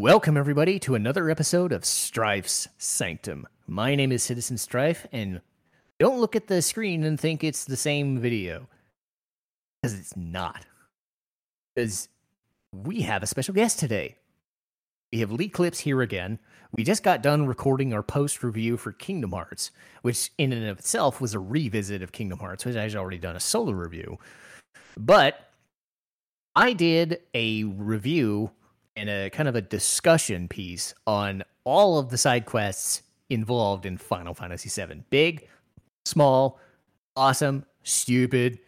Welcome, everybody, to another episode of Strife's Sanctum. My name is Citizen Strife, and don't look at the screen and think it's the same video. Because it's not. Because we have a special guest today. We have LeighClipse here again. We just got done recording our post review for Kingdom Hearts, which in and of itself was a revisit of Kingdom Hearts, which I had already done a solo review. But I did a review and a kind of a discussion piece on all of the side quests involved in Final Fantasy VII. Big, small, awesome, stupid,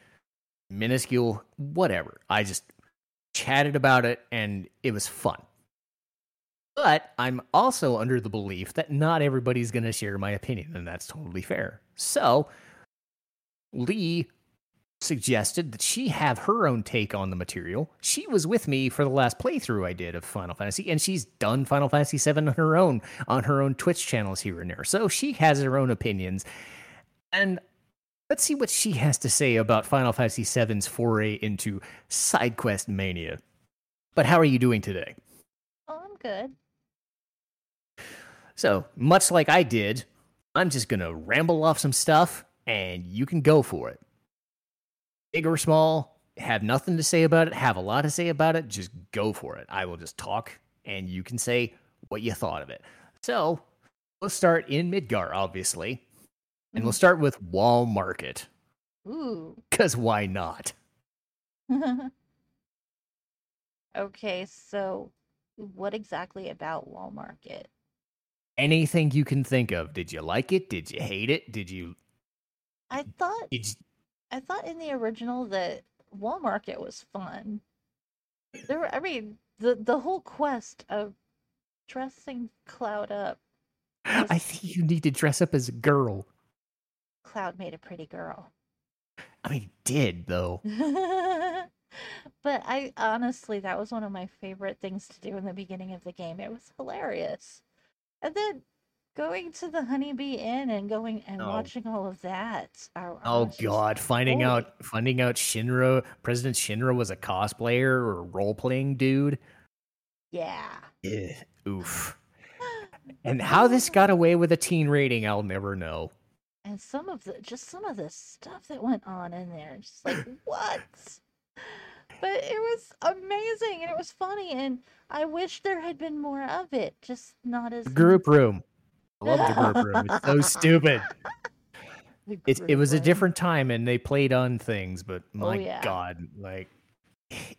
minuscule, whatever. I just chatted about it and it was fun. But I'm also under the belief that not everybody's going to share my opinion, and that's totally fair. So, Leigh suggested that she have her own take on the material. She was with me for the last playthrough I did of Final Fantasy, and she's done Final Fantasy VII on her own on her own Twitch channels here and there. So she has her own opinions. And let's see what she has to say about Final Fantasy VII's foray into side quest mania. But how are you doing today? Oh, I'm good. So, much like I did, I'm just going to ramble off some stuff and you can go for it big or small, have nothing to say about it, have a lot to say about it, just go for it. I will just talk and you can say what you thought of it. So let's start in Midgar, obviously. And we'll mm-hmm. start with Wall Market. Ooh. Because why not? okay, so what exactly about Wall Market? Anything you can think of. Did you like it? Did you hate it? Did you. I thought. Did you, I thought in the original that Wall Market was fun. There, were, I mean, the the whole quest of dressing Cloud up. I think you need to dress up as a girl. Cloud made a pretty girl. I mean, did though. but I honestly, that was one of my favorite things to do in the beginning of the game. It was hilarious. And then going to the honeybee inn and going and Oh. watching all of that. I Oh God! Finding holy- out, finding out, Shinra, President Shinra was a cosplayer or role playing dude. Yeah. Eh, oof. And how this got away with a teen rating, I'll never know. And some of the just some of the stuff that went on in there, just like what? But it was amazing and it was funny and I wish there had been more of it, just not as Group room. I love the group room. It's so stupid. It it was a different time, and they played on things, but my Oh, yeah. God, like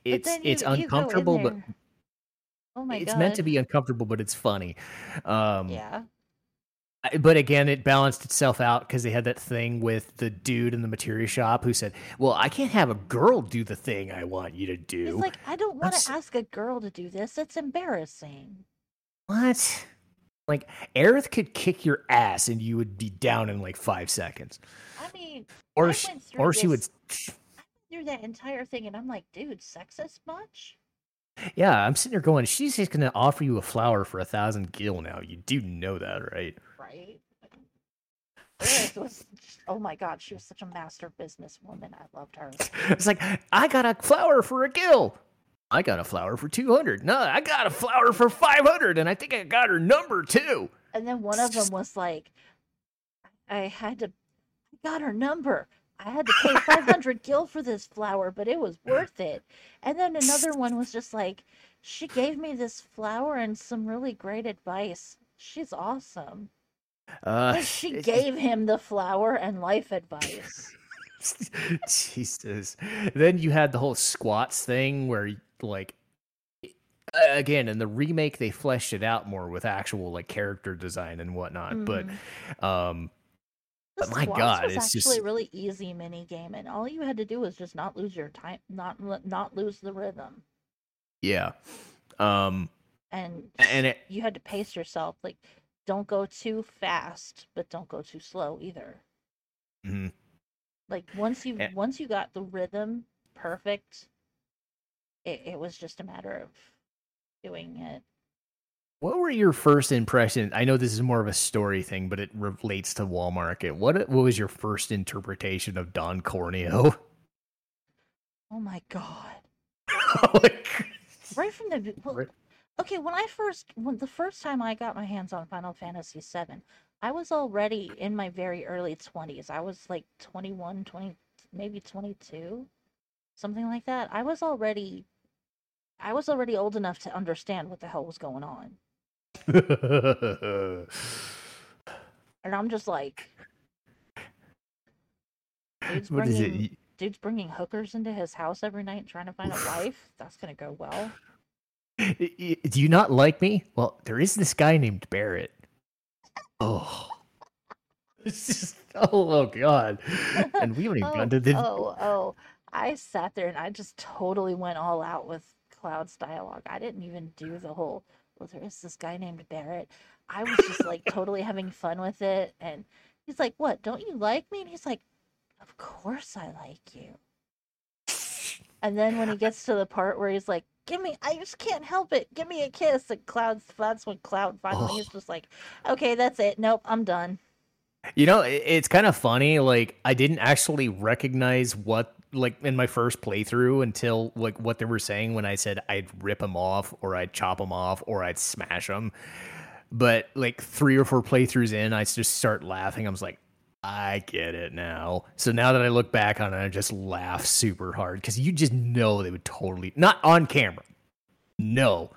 it's you- it's you uncomfortable, but oh my it's god, meant to be uncomfortable, but it's funny. Um, Yeah, But again, it balanced itself out because they had that thing with the dude in the materia shop who said, "Well, I can't have a girl do the thing I want you to do." like, I don't want to ask a girl to do this. It's embarrassing. what? Like Aerith could kick your ass and you would be down in like five seconds, I mean, or I sh- went through or she would. this- through that entire thing, and I'm like, dude, sexist much? Yeah, I'm sitting there going, she's just gonna offer you a flower for a thousand gil now. You do know that, right? Right? Was, oh my god, she was such a master businesswoman. I loved her. It's like I got a flower for a gil. I got a flower for two hundred. No, I got a flower for five hundred, and I think I got her number too. And then one of them was like, I had to, I got her number. I had to pay 500 gil for this flower, but it was worth it. And then another one was just like, she gave me this flower and some really great advice. She's awesome. Uh, she gave him the flower and life advice. Jesus. Then you had the whole squats thing where, like, again, in the remake, they fleshed it out more with actual like character design and whatnot. Mhm. But, um, The But my God, was it's actually just- a really easy mini game, and all you had to do was just not lose your time, not not lose the rhythm, yeah, um, and and it, you had to pace yourself. Like, don't go too fast, but don't go too slow either. mm-hmm. Like once you Eh. once you got the rhythm perfect, it, it was just a matter of doing it. what were your first impressions? I know this is more of a story thing, but it relates to Wall Market. What what was your first interpretation of Don Corneo? Oh my god! Oh like, Right from the well, Okay, when I first when the first time I got my hands on Final Fantasy VII, I was already in my very early 20s. I was like 21, 20, maybe 22, something like that. I was already I was already old enough to understand what the hell was going on. And I'm just like dude's what is bringing it? Dude's bringing hookers into his house every night trying to find a wife. That's going to go well. Do you not like me? Well, there is this guy named Barrett. Oh. It's just oh, oh god. And we haven't even Oh, gone to the oh, oh. I sat there and I just totally went all out with Cloud's dialogue. I didn't even do the whole, well, there is this guy named Barrett. I was just like totally having fun with it. And he's like, What, don't you like me? And he's like, Of course I like you. And then when he gets to the part where he's like, Give me, I just can't help it. Give me a kiss. And Cloud's, that's when Cloud finally is Oh. just like, Okay, that's it. Nope, I'm done. You know, it's kind of funny. Like, I didn't actually recognize what, like, in my first playthrough until, like, what they were saying when I said I'd rip them off or I'd chop them off or I'd smash them. But, like, three or four playthroughs in, I just start laughing. I was like, I get it now. So now that I look back on it, I just laugh super hard because you just know they would totally, not on camera, no,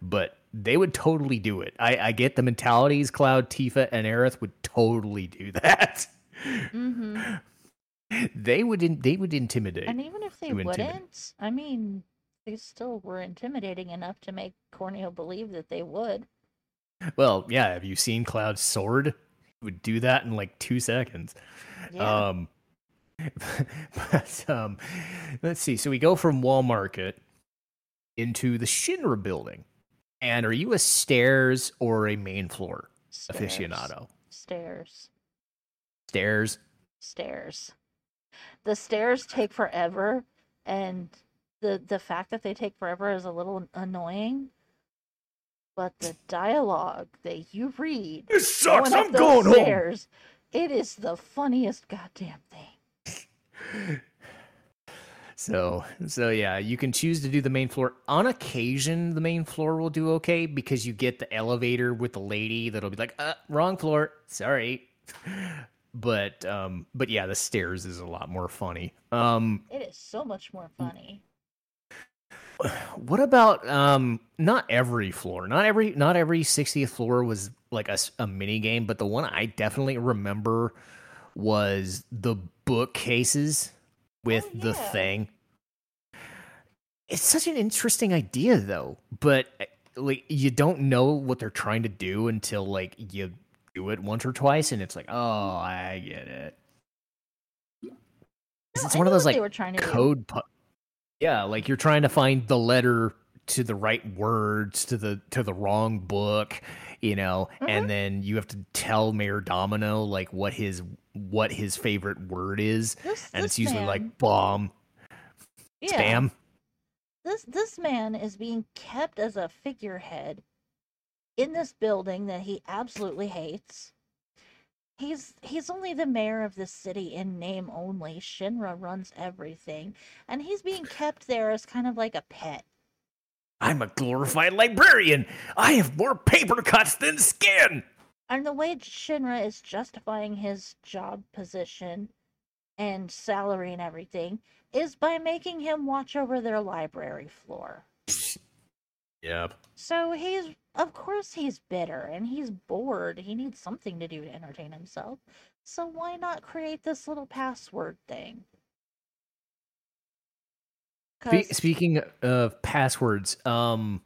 but they would totally do it. I, I get the mentalities. Cloud, Tifa, and Aerith would totally do that. Mm-hmm. They would. In, they would intimidate. And even if they intimidate. wouldn't, I mean, they still were intimidating enough to make Corneo believe that they would. well, yeah. Have you seen Cloud's sword? He would do that in like two seconds. Yeah. Um, but um, let's see. So we go from Wall Market into the Shinra building. And are you a stairs or a main floor Stairs. aficionado? Stairs. Stairs. Stairs. The stairs take forever, and the the fact that they take forever is a little annoying. But the dialogue that you read It sucks. going up I'm those going home. stairs, it is the funniest goddamn thing. So, so yeah, you can choose to do the main floor. On occasion, the main floor will do okay because you get the elevator with the lady that'll be like, "Uh, wrong floor. Sorry." But um but yeah, the stairs is a lot more funny. Um It is so much more funny. what about um not every floor. Not every not every 60th floor was like a mini game, but the one I definitely remember was the bookcases with the yeah. thing. It's such an interesting idea though, but uh, like you don't know what they're trying to do until like you do it once or twice and it's like, "Oh, I get it. No, it's I one of those like they were trying to code pu- yeah like you're trying to find the letter to the right words to the to the wrong book you know Mhm. and then you have to tell mayor domino like what his what his favorite word is This, and it's usually man- like bomb yeah, spam This this man is being kept as a figurehead in this building that he absolutely hates. He's he's only the mayor of this city in name only. Shinra runs everything, and he's being kept there as kind of like a pet. i'm a glorified librarian i have more paper cuts than skin And the way Shinra is justifying his job position and salary and everything is by making him watch over their library floor. Yep So he's, of course, he's bitter and he's bored. He needs something to do to entertain himself. So why not create this little password thing? Spe- 'Cause- speaking of passwords, um,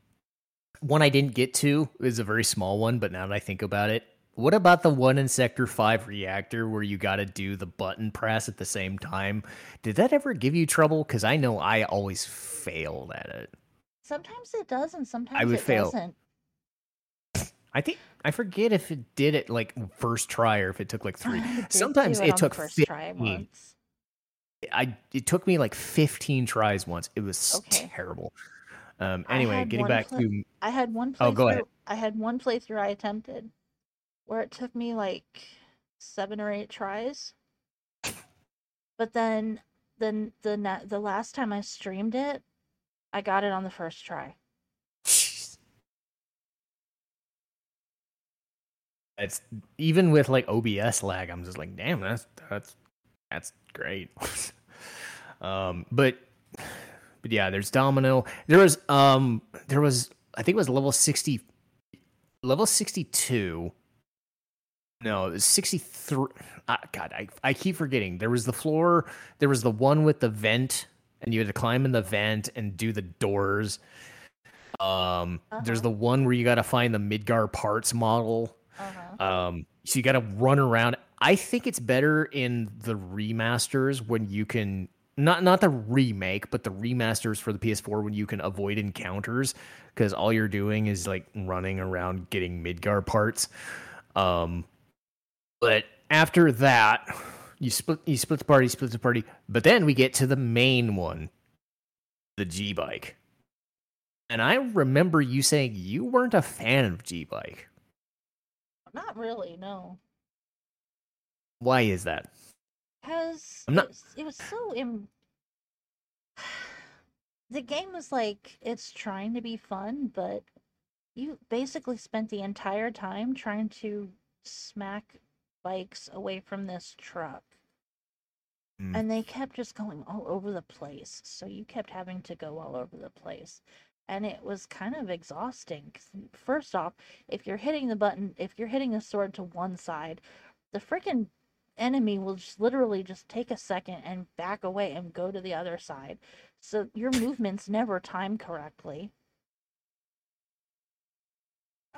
one I didn't get to is a very small one, but now that I think about it, what about the one in Sector Five reactor where you got to do the button press at the same time? Did that ever give you trouble? Because I know I always failed at it. Sometimes it does and sometimes would it fail. doesn't. I think I forget if it did it like first try or if it took like three. Sometimes do it took first 15. try once. I it took me like fifteen tries once. It was Okay. terrible. Um. Anyway, getting back pla- to I had one playthrough. Oh, go ahead. I had one playthrough I attempted where it took me like seven or eight tries. But then, then the the last time I streamed it, I got it on the first try. It's even with like OBS lag, I'm just like, damn, that's that's that's great. um, but but yeah, there's Domino. There was um there was I think it was level sixty, level sixty two. No, it was 63. Uh, God, I, I keep forgetting. There was the floor. There was the one with the vent and you had to climb in the vent and do the doors. Um, uh-huh. there's the one where you got to find the Midgar parts model. Uh-huh. Um, so you got to run around. I think it's better in the remasters when you can not not the remake, but the remasters for the PS4 when you can avoid encounters because all you're doing is like running around getting Midgar parts. Um, but after that, you split you split the party, split the party. But then we get to the main one, the G bike. And I remember you saying you weren't a fan of G bike. Not really, no. Why is that? Because not... it, was, it was so Im- the game was like it's trying to be fun, but you basically spent the entire time trying to smack bikes away from this truck. Mm. And they kept just going all over the place. So you kept having to go all over the place. And it was kind of exhausting. First off, if you're hitting the button, if you're hitting the sword to one side, the freaking enemy will just literally just take a second and back away and go to the other side. So your movements never time correctly.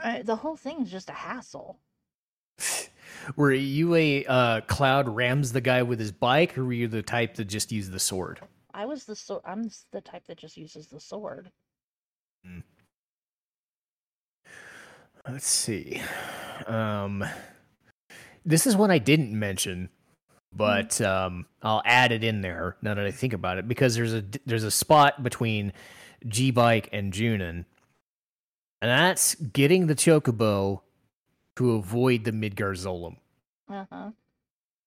Uh, the whole thing is just a hassle. Were you a uh, cloud rams the guy with his bike, or were you the type that just used the sword? I was the so- I'm the type that just uses the sword. Hmm. Let's see. Um, this is one I didn't mention, but mm-hmm. um, I'll add it in there now that I think about it because there's a there's a spot between G Bike and Junon, and that's getting the Chocobo to avoid the Midgar Zolom. Uh-huh.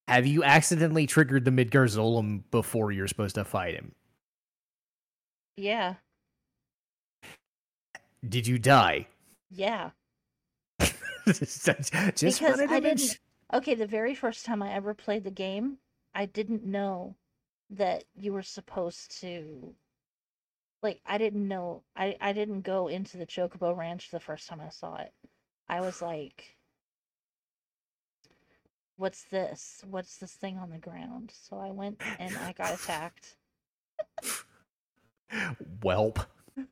Have you accidentally triggered the Midgar Zolom before you're supposed to fight him? Yeah. Did you die? Yeah. just because I didn't. Okay, the very first time I ever played the game, I didn't know that you were supposed to. Like, I didn't know. I I didn't go into the Chocobo Ranch the first time I saw it. I was like, "What's this? What's this thing on the ground?" So I went and I got attacked. Welp.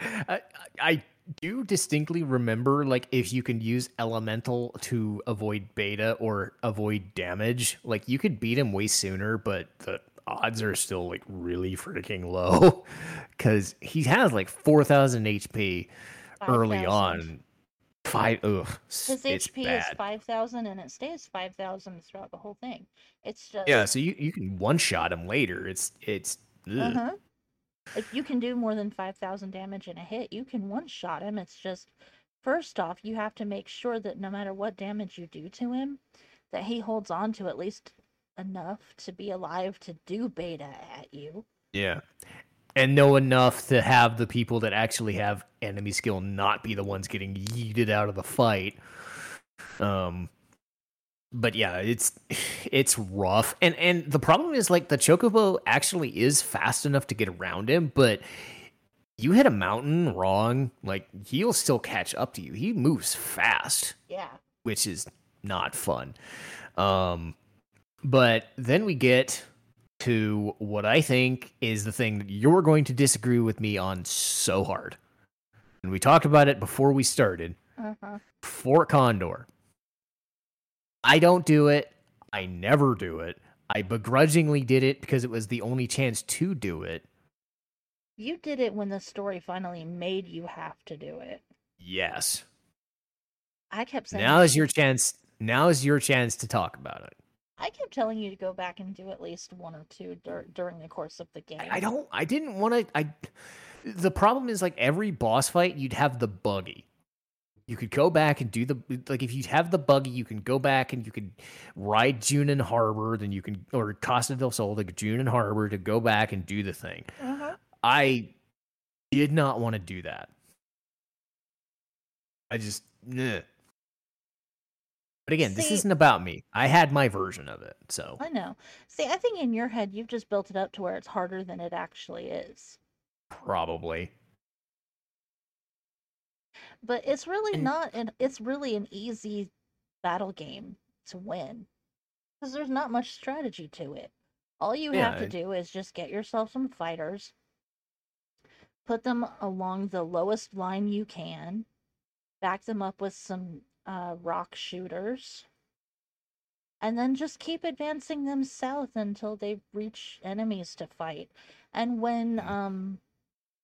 I, I do distinctly remember like if you can use elemental to avoid beta or avoid damage, like you could beat him way sooner, but the odds are still like really freaking low because he has like 4000 HP 5, early 000. on. Five, ugh, his HP bad. is 5000 and it stays 5000 throughout the whole thing. It's just yeah, so you, you can one shot him later. It's it's uh huh. If you can do more than 5,000 damage in a hit, you can one shot him. It's just, first off, you have to make sure that no matter what damage you do to him, that he holds on to at least enough to be alive to do beta at you. Yeah. And know enough to have the people that actually have enemy skill not be the ones getting yeeted out of the fight. Um, but yeah, it's it's rough. And and the problem is like the chocobo actually is fast enough to get around him, but you hit a mountain wrong, like he'll still catch up to you. He moves fast. Yeah. Which is not fun. Um but then we get to what I think is the thing that you're going to disagree with me on so hard. And we talked about it before we started. Uh-huh. Fort Condor. I don't do it. I never do it. I begrudgingly did it because it was the only chance to do it. You did it when the story finally made you have to do it. Yes. I kept saying Now is your chance. Now is your chance to talk about it. I kept telling you to go back and do at least one or two dur- during the course of the game. I, I don't I didn't want to I the problem is like every boss fight you'd have the buggy you could go back and do the like if you have the buggy, you can go back and you can ride Junon Harbor, then you can or Costa del Sol to Junon Harbor to go back and do the thing. Uh-huh. I did not want to do that. I just But again, this isn't about me. I had my version of it, so I know. See, I think in your head you've just built it up to where it's harder than it actually is. probably. But it's really And- not an it's really an easy battle game to win. Because there's not much strategy to it. All you have to do is just get yourself some fighters, put them along the lowest line you can, back them up with some uh, rock shooters, and then just keep advancing them south until they reach enemies to fight. And when Mhm. um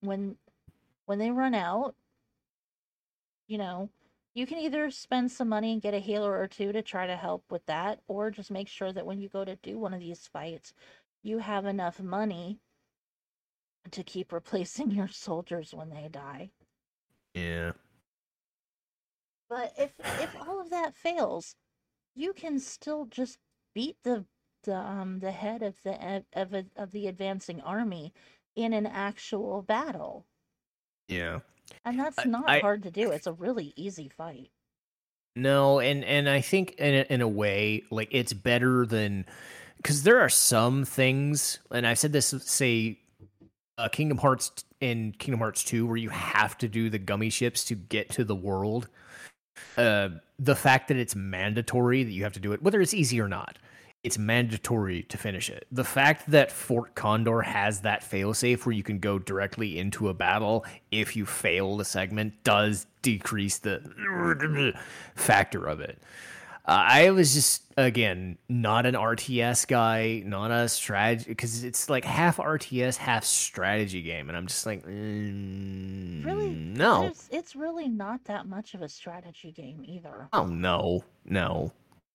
when when they run out, you know, you can either spend some money and get a healer or two to try to help with that, or just make sure that when you go to do one of these fights, you have enough money to keep replacing your soldiers when they die. Yeah. But if if all of that fails, you can still just beat the the um the head of the of of, a- of the advancing army in an actual battle. Yeah. And that's I- not I- hard to do. It's a really easy fight. No, and and I think in a, in a way, like it's better than because there are some things, and I've said this, say, uh, Kingdom Hearts and Kingdom Hearts Two, where you have to do the gummy ships to get to the world. Uh, the fact that it's mandatory that you have to do it, whether it's easy or not, it's mandatory to finish it. The fact that Fort Condor has that failsafe where you can go directly into a battle if you fail the segment does decrease the factor of it. I was just again not an RTS guy, not a strategy because it's like half RTS, half strategy game, and I'm just like, mm, Really? no, It's, it's really not that much of a strategy game either. oh no, no,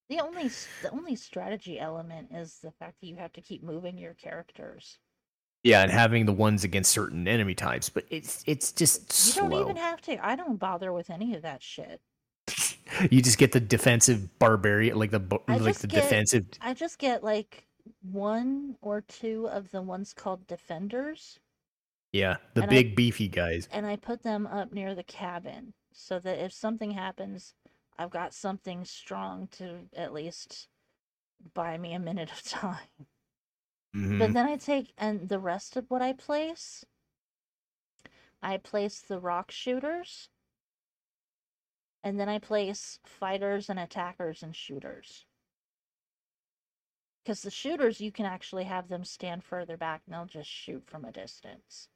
The only the only strategy element is the fact that you have to keep moving your characters. yeah, and having the ones against certain enemy types, but it's it's just You slow. don't even have to. I don't bother with any of that shit. You just get the defensive barbarian, like the I like the get- defensive. I just get like one or two of the ones called defenders, Yeah, the and I- big beefy guys. and I put them up near the cabin so that if something happens, I've got something strong to at least buy me a minute of time. Mhm. But then I take and the rest of what I place, I place the rock shooters, and then I place fighters and attackers and shooters. Because the shooters, you can actually have them stand further back and they'll just shoot from a distance.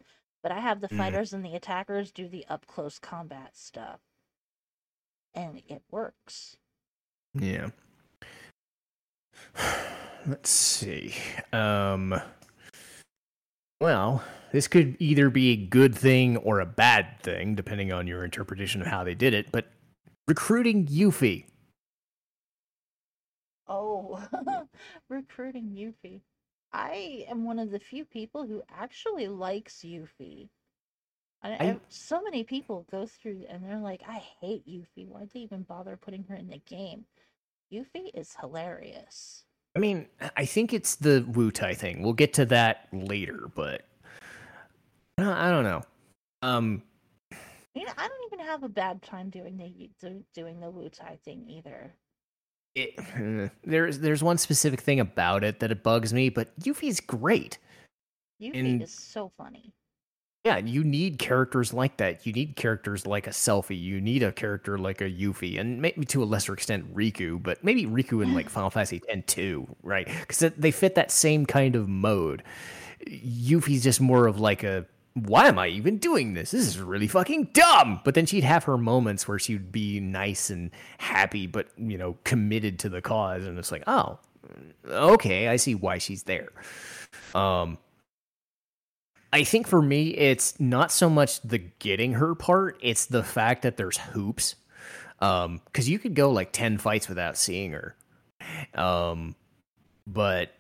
But I have the Mhm. fighters and the attackers do the up close combat stuff. And it works. Yeah. Let's see. Um well, this could either be a good thing or a bad thing depending on your interpretation of how they did it, but recruiting Yuffie. Oh, recruiting Yuffie. I am one of the few people who actually likes Yuffie. I, I- so many people go through and they're like, I hate Yuffie. Why'd they even bother putting her in the game? Yuffie is hilarious. I mean, I think it's the Wutai thing. We'll get to that later, but don't- I don't know. Um You know, I don't even have a bad time doing the doing the Wutai thing either. it, there's there's one specific thing about it that it bugs me, but Yuffie's great. Yuffie And- is so funny. Yeah, you need characters like that. You need characters like a Selphie. You need a character like a Yuffie, and maybe to a lesser extent Rikku, but maybe Rikku in like Final Fantasy X too, right? Because they fit that same kind of mode. Yuffie's just more of like a why am I even doing this? This is really fucking dumb. But then she'd have her moments where she'd be nice and happy, but you know, committed to the cause, and it's like, oh, okay, I see why she's there. Um, I think for me, it's not so much the getting her part; it's the fact that there's hoops. Um, because you could go like ten fights without seeing her. Um, but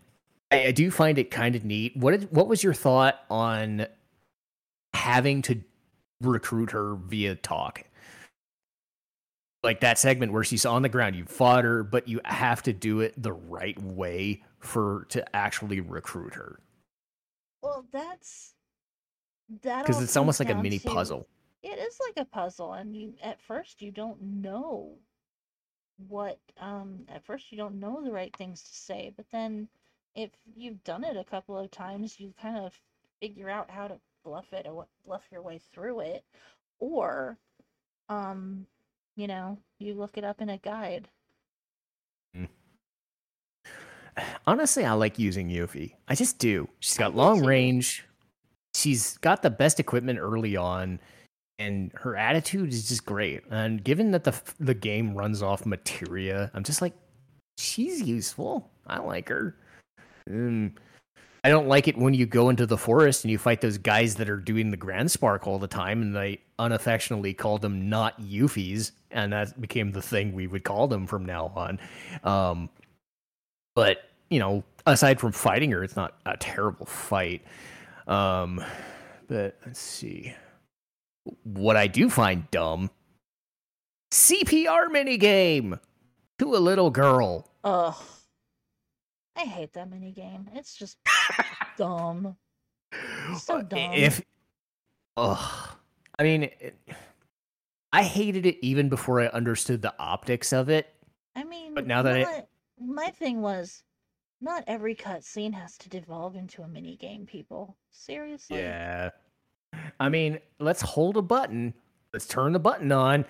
I, I do find it kind of neat. What did, what was your thought on having to recruit her via talk? Like that segment where she's on the ground, you fought her, but you have to do it the right way for to actually recruit her Well, that's that because it's almost like a mini to- puzzle. It is like a puzzle, and you at first you don't know what um at first you don't know the right things to say, but then if you've done it a couple of times, you kind of figure out how to bluff it or bluff your way through it. Or um you know, you look it up in a guide. Honestly, I like using Yuffie. I just do. she's got long range. She's got the best equipment early on, and her attitude is just great. And given that the the game runs off materia, I'm just like, she's useful. I like her. Um, I don't like it when you go into the forest and you fight those guys that are doing the Grand Spark all the time, and they unaffectionately called them not Yuffies, and that became the thing we would call them from now on. Um, but you know, aside from fighting her, it's not a terrible fight. Um, but let's see. What I do find dumb CPR minigame to a little girl. Ugh. I hate that mini game. It's just dumb. So uh, dumb. If, ugh. I mean, it, I hated it even before I understood the optics of it. I mean, But now that not- my thing was, not every cutscene has to devolve into a mini game. People, seriously. Yeah. I mean, let's hold a button. Let's turn the button on.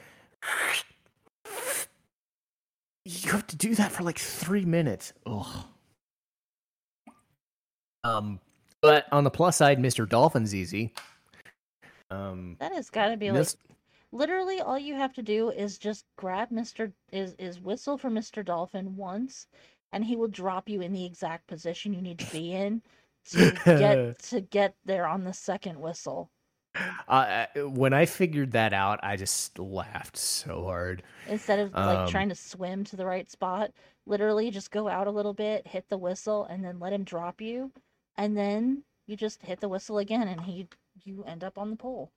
You have to do that for like three minutes. Ugh. Um, but on the plus side, Mr. Dolphin's easy. Um, That has got to be like literally all you have to do is just grab Mr. is is whistle for Mr. Dolphin once, and he will drop you in the exact position you need to be in to get to get there on the second whistle. I- when I figured that out, I just laughed so hard. Instead of like Um, trying to swim to the right spot, literally just go out a little bit, hit the whistle, and then let him drop you, and then you just hit the whistle again, and he you end up on the pole.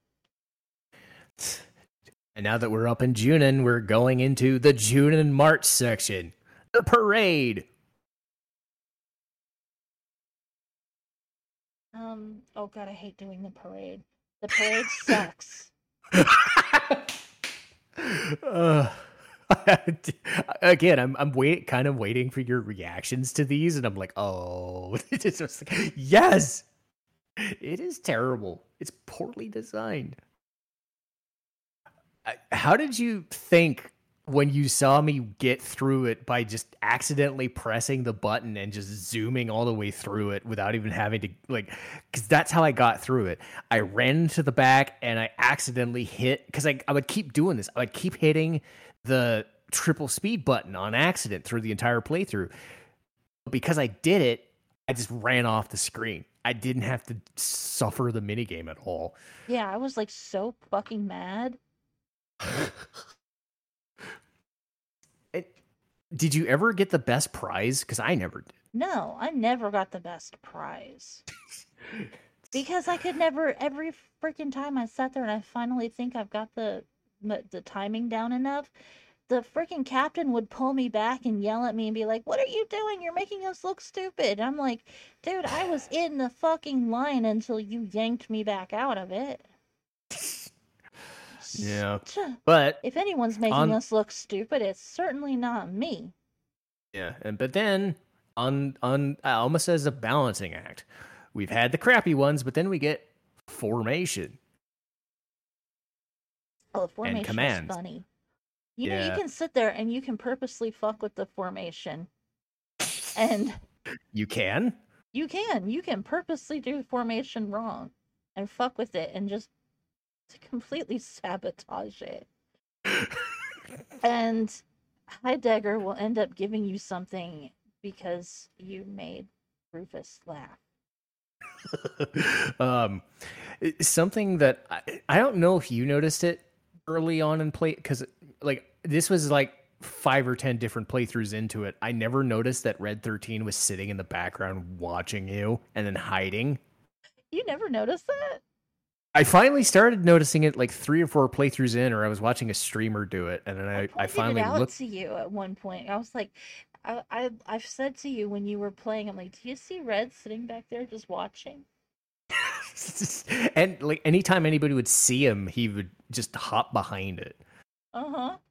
And now that we're up in Junon, we're going into the Junon March section, the parade. Um. Oh God, I hate doing the parade. The parade sucks. uh, again, I'm I'm wait kind of waiting for your reactions to these, and I'm like, oh, it's just like, yes, it is terrible. It's poorly designed. How did you think when you saw me get through it by just accidentally pressing the button and just zooming all the way through it without even having to like because that's how i got through it i ran into the back and i accidentally hit because I, I would keep doing this i would keep hitting the triple speed button on accident through the entire playthrough but because i did it i just ran off the screen i didn't have to suffer the minigame at all Yeah, I was like so fucking mad. It, did you ever get the best prize? Because I never did. No, I never got the best prize. because I could never every freaking time I sat there and I finally think I've got the the the timing down enough, the freaking captain would pull me back and yell at me and be like, "What are you doing? You're making us look stupid." I'm like, "Dude, I was in the fucking line until you yanked me back out of it." Yeah. But If anyone's making On- us look stupid, it's certainly not me. yeah, and but then on on uh, almost as a balancing act, we've had the crappy ones, but then we get formation. Oh, the formation is commands. funny. You know, you can sit there and you can purposely fuck with the formation. And You can. you can. You can purposely do the formation wrong and fuck with it and just to completely sabotage it. And Heidegger will end up giving you something because you made Rufus laugh. um, something that I, I don't know if you noticed it early on in play because like this was like five or ten different playthroughs into it. I never noticed that Red Thirteen was sitting in the background watching you and then hiding. You never noticed that? I finally started noticing it like three or four playthroughs in, or I was watching a streamer do it, and then I, I, pointed finally it out looked. to you at one point. I was like, I, I I've said to you when you were playing, I'm like, do you see Red sitting back there just watching? and like anytime anybody would see him, he would just hop behind it. Uh huh.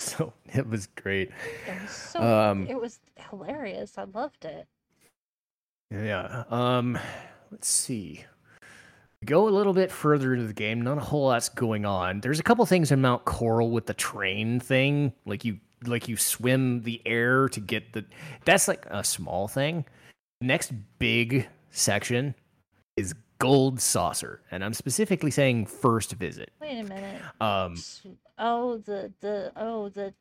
So it was great. It was so Um, it was hilarious. I loved it. Yeah. Um, let's see. Go a little bit further into the game. Not a whole lot's going on. There's a couple things in Mount Coral with the train thing, like you like you swim the air to get the. That's like a small thing. The Next big section is Gold Saucer, and I'm specifically saying first visit. Wait a minute. Um, Oh, the the oh the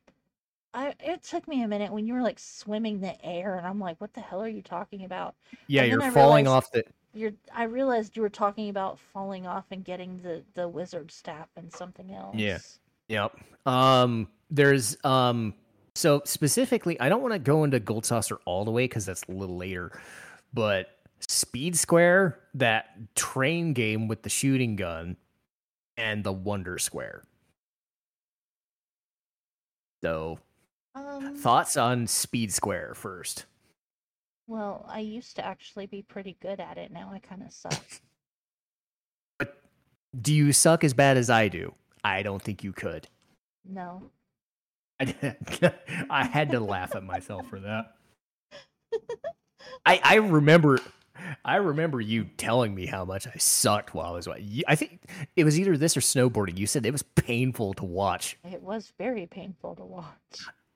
I it took me a minute when you were like swimming the air and I'm like, what the hell are you talking about? yeah, And you're falling off the. You're I realized you were talking about falling off and getting the the wizard staff and something else. Yeah. Yep. Um, there's um, so specifically, I don't want to go into Gold Saucer all the way because that's a little later, but Speed Square, that train game with the shooting gun, and the Wonder Square. So, Um thoughts on Speed Square first? well, I used to actually be pretty good at it. Now I kind of suck. But do you suck as bad as I do? I don't think you could. No. I, I had to laugh at myself for that. I I remember I remember you telling me how much I sucked while I was wa- you- I think it was either this or snowboarding. You said it was painful to watch. It was very painful to watch.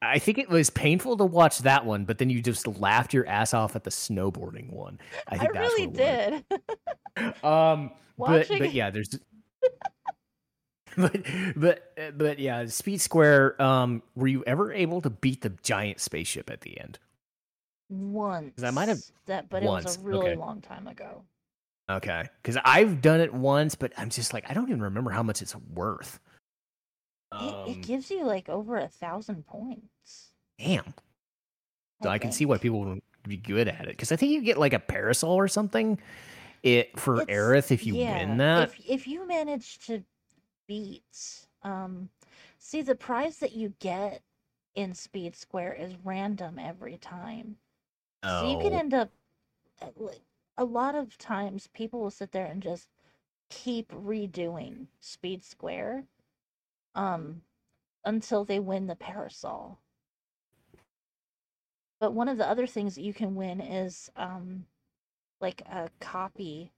I think it was painful to watch that one, but then you just laughed your ass off at the snowboarding one. I I, think that's really did. Um, but but yeah, there's. but but uh, but yeah, Speed Square. Um, were you ever able to beat the giant spaceship at the end? Once. I might have- that but it was a really okay. long time ago. Okay, because I've done it once, but I'm just like I don't even remember how much it's worth. It, it Um, gives you like over a thousand points. damn. So I, can see why people would be good at it because I think you get like a parasol or something. It for It's- Aerith if you yeah, win that. If if you manage to beat, um, see the prize that you get in Speed Square is random every time. So you can Oh. end up. uh, A lot of times, people will sit there and just keep redoing Speed Square, um, until they win the parasol. But one of the other things that you can win is um, like a copy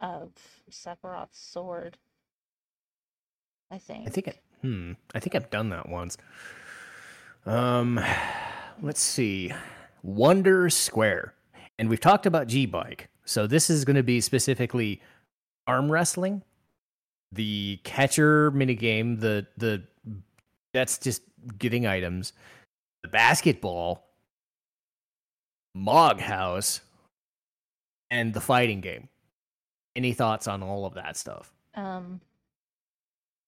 of Sephiroth's sword. I think. I think I, hmm, I think I've done that once. Um, let's see, Wonder Square, and we've talked about G Bike, so this is going to be specifically arm wrestling, the catcher minigame, the the that's just getting items, the basketball, Mog House, and the fighting game. Any thoughts on all of that stuff? Um.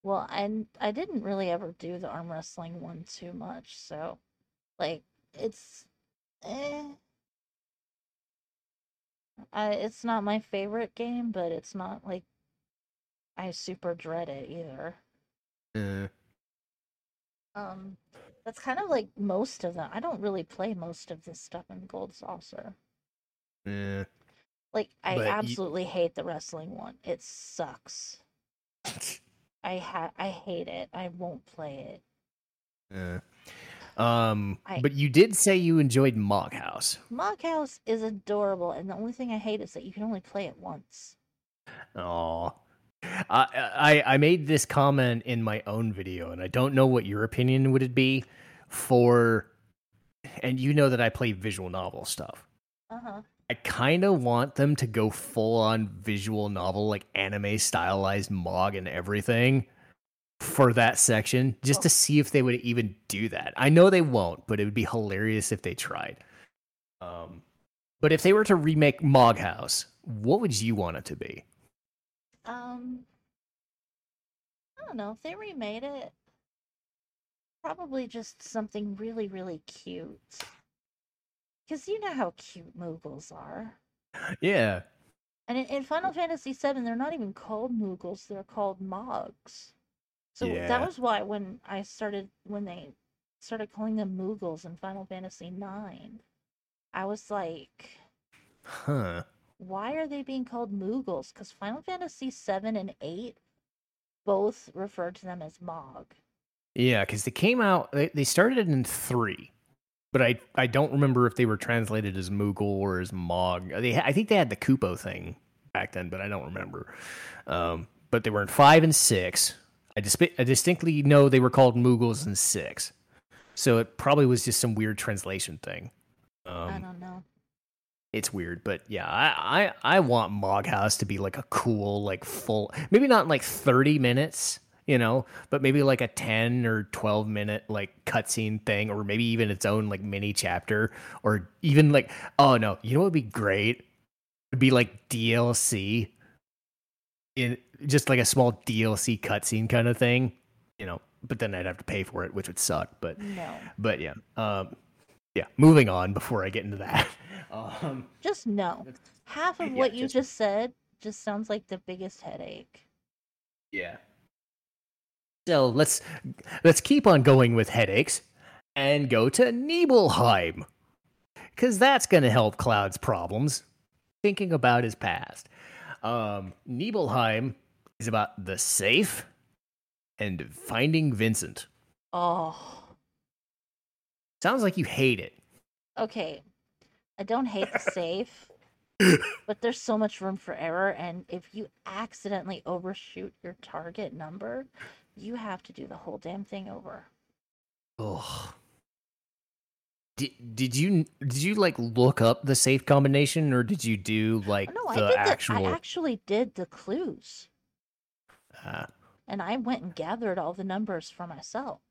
Well, I didn't really ever do the arm wrestling one too much, so like it's eh. I, it's not my favorite game, but it's not like I super dread it either. Yeah. Um, that's kind of like most of them. I don't really play most of this stuff in Gold Saucer. uh. Like, I But you- absolutely hate the wrestling one. It sucks. I ha I hate it. I won't play it. Uh, um, I- but you did say you enjoyed Mog House. Mog House is adorable, and the only thing I hate is that you can only play it once. Oh, I, I I made this comment in my own video, and I don't know what your opinion would it be for. And you know that I play visual novel stuff. Uh huh. I kind of want them to go full on visual novel, like anime stylized Mog and everything for that section, just to see if they would even do that. I know they won't, but it would be hilarious if they tried. Um, but if they were to remake Mog House, what would you want it to be? Um, I don't know if they remade it. Probably just something really, really cute. Because you know how cute Moogles are. Yeah. And in, in Final Fantasy VII, they're not even called Moogles; they're called Mogs. So Yeah. that was why when I started, when they started calling them Moogles in Final Fantasy IX, I was like, Huh. why are they being called Moogles? Because Final Fantasy VII and eight both referred to them as Mog. Yeah, because they came out. They, they started in three, but I I don't remember if they were translated as Moogle or as Mog. They I think they had the Kupo thing back then, but I don't remember. Um, but they were in five and six. I, dis- I distinctly know they were called Moogles in six, so it probably was just some weird translation thing. Um, I don't know. it's weird, but yeah, I, I I want Mog House to be like a cool, like full, maybe not like thirty minutes, you know, but maybe like a ten or twelve minute like cutscene thing, or maybe even its own like mini chapter, or even like oh no, you know what would be great? It'd be like DLC, in just like a small DLC cutscene kind of thing, you know. But then I'd have to pay for it, which would suck. But No. but yeah, um, yeah. Moving on before I get into that. Um, Just no. Half of yeah, what you just- just said just sounds like the biggest headache. Yeah. So let's let's keep on going with headaches and go to Nibelheim. Cause that's gonna help Cloud's problems. Thinking about his past. Um, Nibelheim is about the safe and finding Vincent. Oh. Sounds like you hate it. Okay. I don't hate the safe, but there's so much room for error and if you accidentally overshoot your target number, you have to do the whole damn thing over. Oh. Did, did you did you like look up the safe combination or did you do like no, I the did actual the, I actually did the clues Ah, and I went and gathered all the numbers for myself.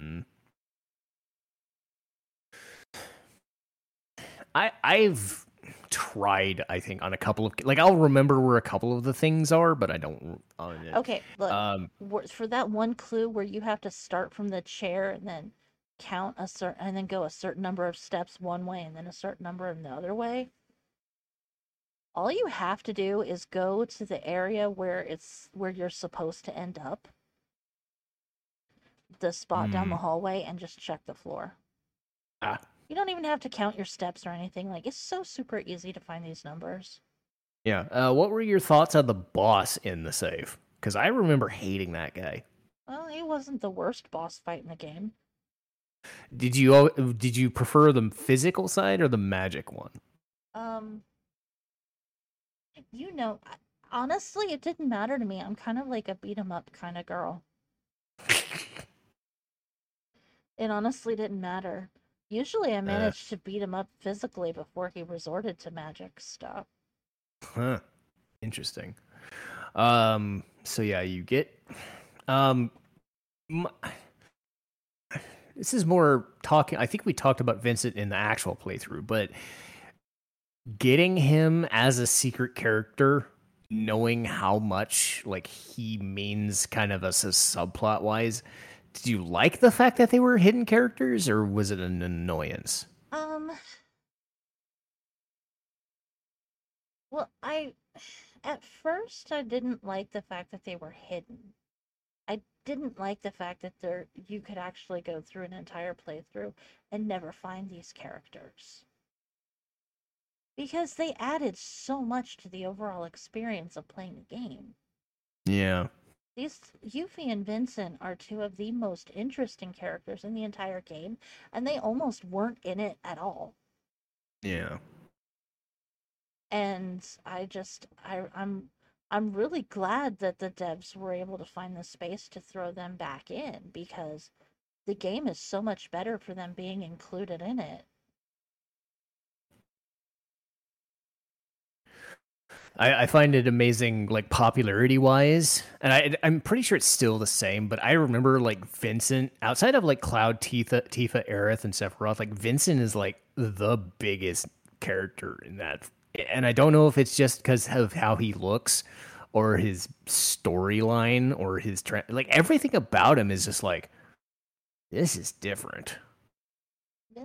mm. I I've tried I think on a couple of like I'll remember where a couple of the things are but I don't on. Okay, look. Um for that one clue where you have to start from the chair and then count a certain and then go a certain number of steps one way and then a certain number in the other way all you have to do is go to the area where it's where you're supposed to end up the spot down the Mm. hallway and just check the floor Ah. you don't even have to count your steps or anything like it's so super easy to find these numbers yeah. Uh what were your thoughts on the boss in the save? Cuz I remember hating that guy. well he wasn't the worst boss fight in the game Did you did you prefer the physical side or the magic one? Um, you know, honestly, it didn't matter to me. I'm kind of like a beat 'em up kind of girl. It honestly didn't matter. Usually, I managed to beat him up physically before he resorted to magic stuff. Huh. Interesting. Um. So yeah, you get. Um. m- This is more talking. I think we talked about Vincent in the actual playthrough, but getting him as a secret character, knowing how much like he means, kind of as a subplot wise. Did you like the fact that they were hidden characters, or was it an annoyance? Um, well, I at first I didn't like the fact that they were hidden. I didn't like the fact that there you could actually go through an entire playthrough and never find these characters. Because they added so much to the overall experience of playing the game. Yeah. These Yuffie and Vincent are two of the most interesting characters in the entire game, and they almost weren't in it at all. Yeah. and I just I I'm I'm really glad that the devs were able to find the space to throw them back in because the game is so much better for them being included in it. I, I find it amazing, like popularity wise, and I, I'm pretty sure it's still the same. But I remember like Vincent, outside of like Cloud, Tifa, Tifa, Aerith, and Sephiroth, like Vincent is like the biggest character in that. And I don't know if it's just because of how he looks, or his storyline, or his like everything about him is just like this is different.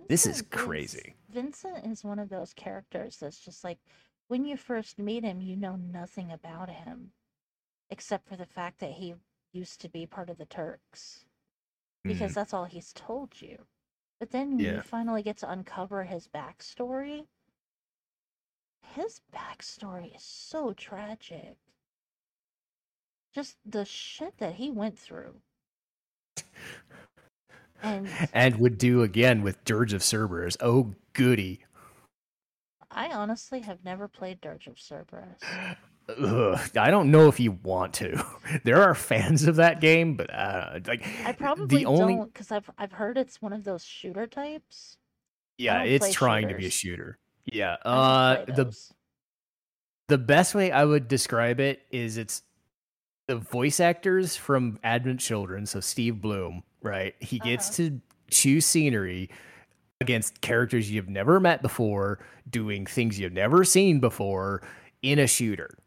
This is Vincent is- crazy. Vincent is one of those characters that's just like when you first meet him, you know nothing about him except for the fact that he used to be part of the Turks. because mm-hmm. that's all he's told you. But then Yeah. you finally get to uncover his backstory, his backstory is so tragic. Just the shit that he went through. And and would do again with Dirge of Cerberus. Oh, goody. I honestly have never played Dirge of Cerberus. Ugh, I don't know if you want to. There are fans of that game, but uh, like I probably the only don't because I've I've heard it's one of those shooter types. yeah, it's trying to be a shooter. Yeah, uh, the the best way I would describe it is it's the voice actors from Advent Children, so Steve Blum, right? He gets Uh-huh. to choose scenery against characters you've never met before, doing things you've never seen before in a shooter.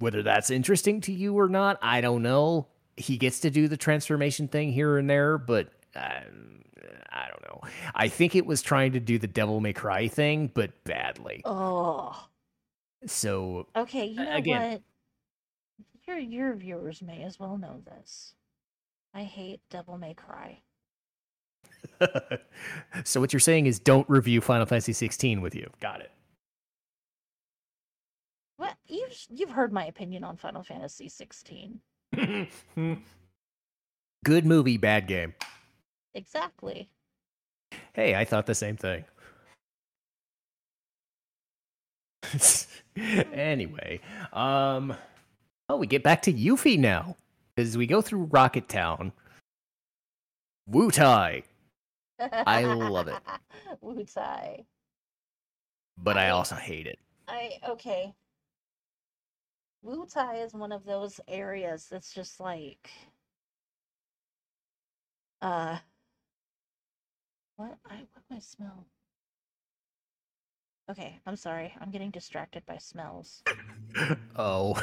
Whether that's interesting to you or not, I don't know. He gets to do the transformation thing here and there, but um, I don't know. I think it was trying to do the Devil May Cry thing, but badly. Oh, So okay. You know again- what? Your your viewers may as well know this. I hate Devil May Cry. so what you're saying is don't review Final Fantasy 16 with you. Got it. Well, you've you've heard my opinion on Final Fantasy 16. Good movie, bad game. Exactly. Hey, I thought the same thing. anyway, um oh, we get back to Yuffie now. As we go through Rocket Town. Wutai, I love it. Wutai. but I I- also hate it. I okay. Wutai is one of those areas that's just like uh what I what do I smell? Okay, I'm sorry. I'm getting distracted by smells. Oh.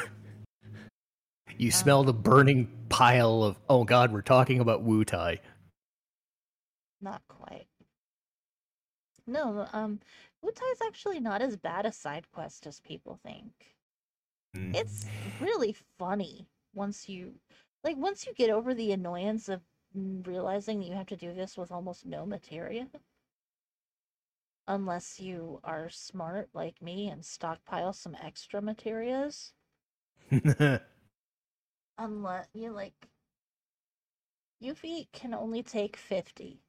You Um, smell the burning pile of oh god, we're talking about Wutai. Not quite. No, um Wutai is actually not as bad a side quest as people think. Mm. it's really funny once you like once you get over the annoyance of Mm, realizing that you have to do this with almost no materia unless you are smart like me and stockpile some extra materias unless you like Yuffie can only take 50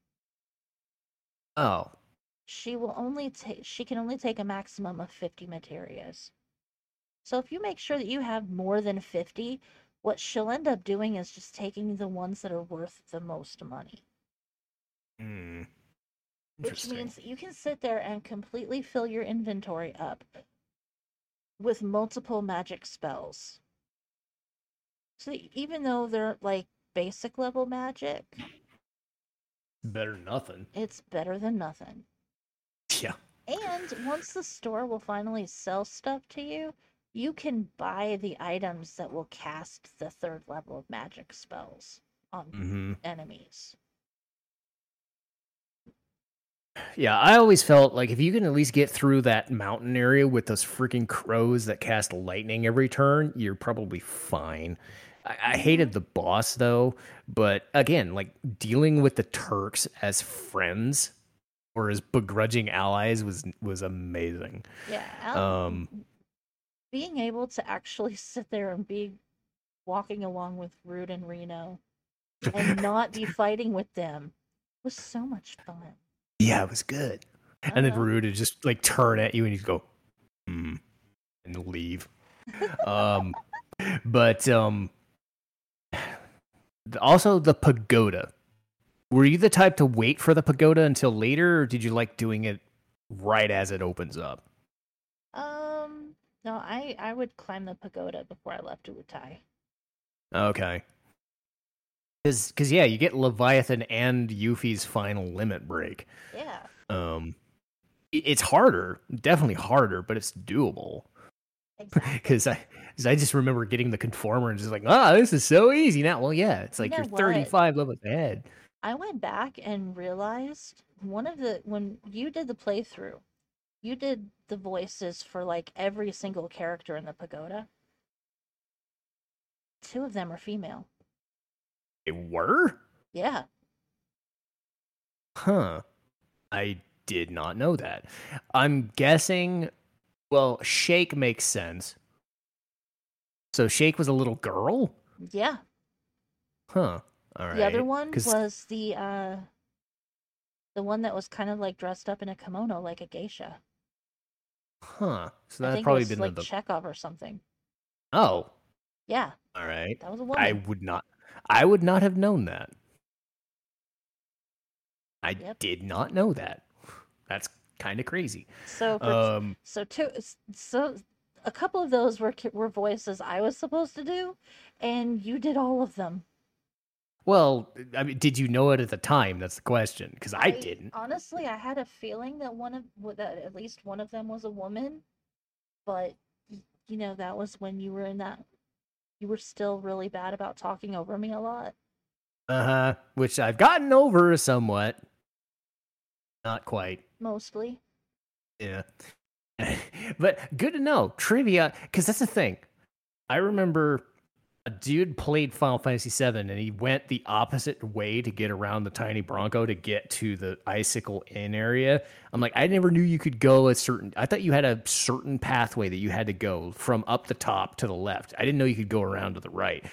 oh. she will only take she can only take a maximum of 50 materias so if you make sure that you have more than 50 what she'll end up doing is just taking the ones that are worth the most money Mm. which means you can sit there and completely fill your inventory up with multiple magic spells so even though they're like basic level magic Better than nothing. it's better than nothing Yeah. And once the store will finally sell stuff to you, you can buy the items that will cast the third level of magic spells on Mm-hmm. enemies. Yeah, I always felt like if you can at least get through that mountain area with those freaking crows that cast lightning every turn, you're probably fine. I, I hated the boss though, but again, like dealing with the Turks as friends or as begrudging allies was was amazing. Yeah. Al- Um, being able to actually sit there and be walking along with Rude and Reno and not be fighting with them was so much fun. yeah, it was good. And then Uh-huh. Rude would just like turn at you and you'd go, hmm, and leave. um, but um, also the pagoda. Were you the type to wait for the pagoda until later, or did you like doing it right as it opens up? No, I I would climb the pagoda before I left Wutai. Okay. Because, cause, yeah, you get Leviathan and Yuffie's final limit break. Yeah. Um, it's harder, definitely harder, but it's doable. Exactly. because I, 'cause I just remember getting the conformer and just like, ah, this is so easy now. Well, yeah, it's You like know you're what? 35 levels ahead. I went back and realized one of the when you did the playthrough, you did the voices for like every single character in the pagoda. Two of them are female. They were, Yeah. huh? I did not know that. I'm guessing. Well, Shake makes sense. So Shake was a little girl, Yeah. huh? All right. The other one 'cause- was the uh The one that was kind of like dressed up in a kimono like a geisha. Huh. So I that's probably been like the. Chekhov or something. Oh, Yeah, all right. that was a woman. I would not. I would not have known that. I Yep. did not know that. That's kind of crazy. So for Um. so two so a couple of those were were voices I was supposed to do, and you did all of them. Well, I mean, did you know it at the time? That's the question. Because I, didn't. Honestly, I had a feeling that one of that at least one of them was a woman, but you know that was when you were in that you were still really bad about talking over me a lot. Uh huh. Which I've gotten over somewhat. Not quite. Mostly. Yeah. but good to know. Trivia, because that's the thing. I remember a dude played Final Fantasy VII and he went the opposite way to get around the tiny Bronco to get to the Icicle Inn area. I'm like, I never knew you could go a certain. I thought you had a certain pathway that you had to go from up the top to the left. I didn't know you could go around to the right.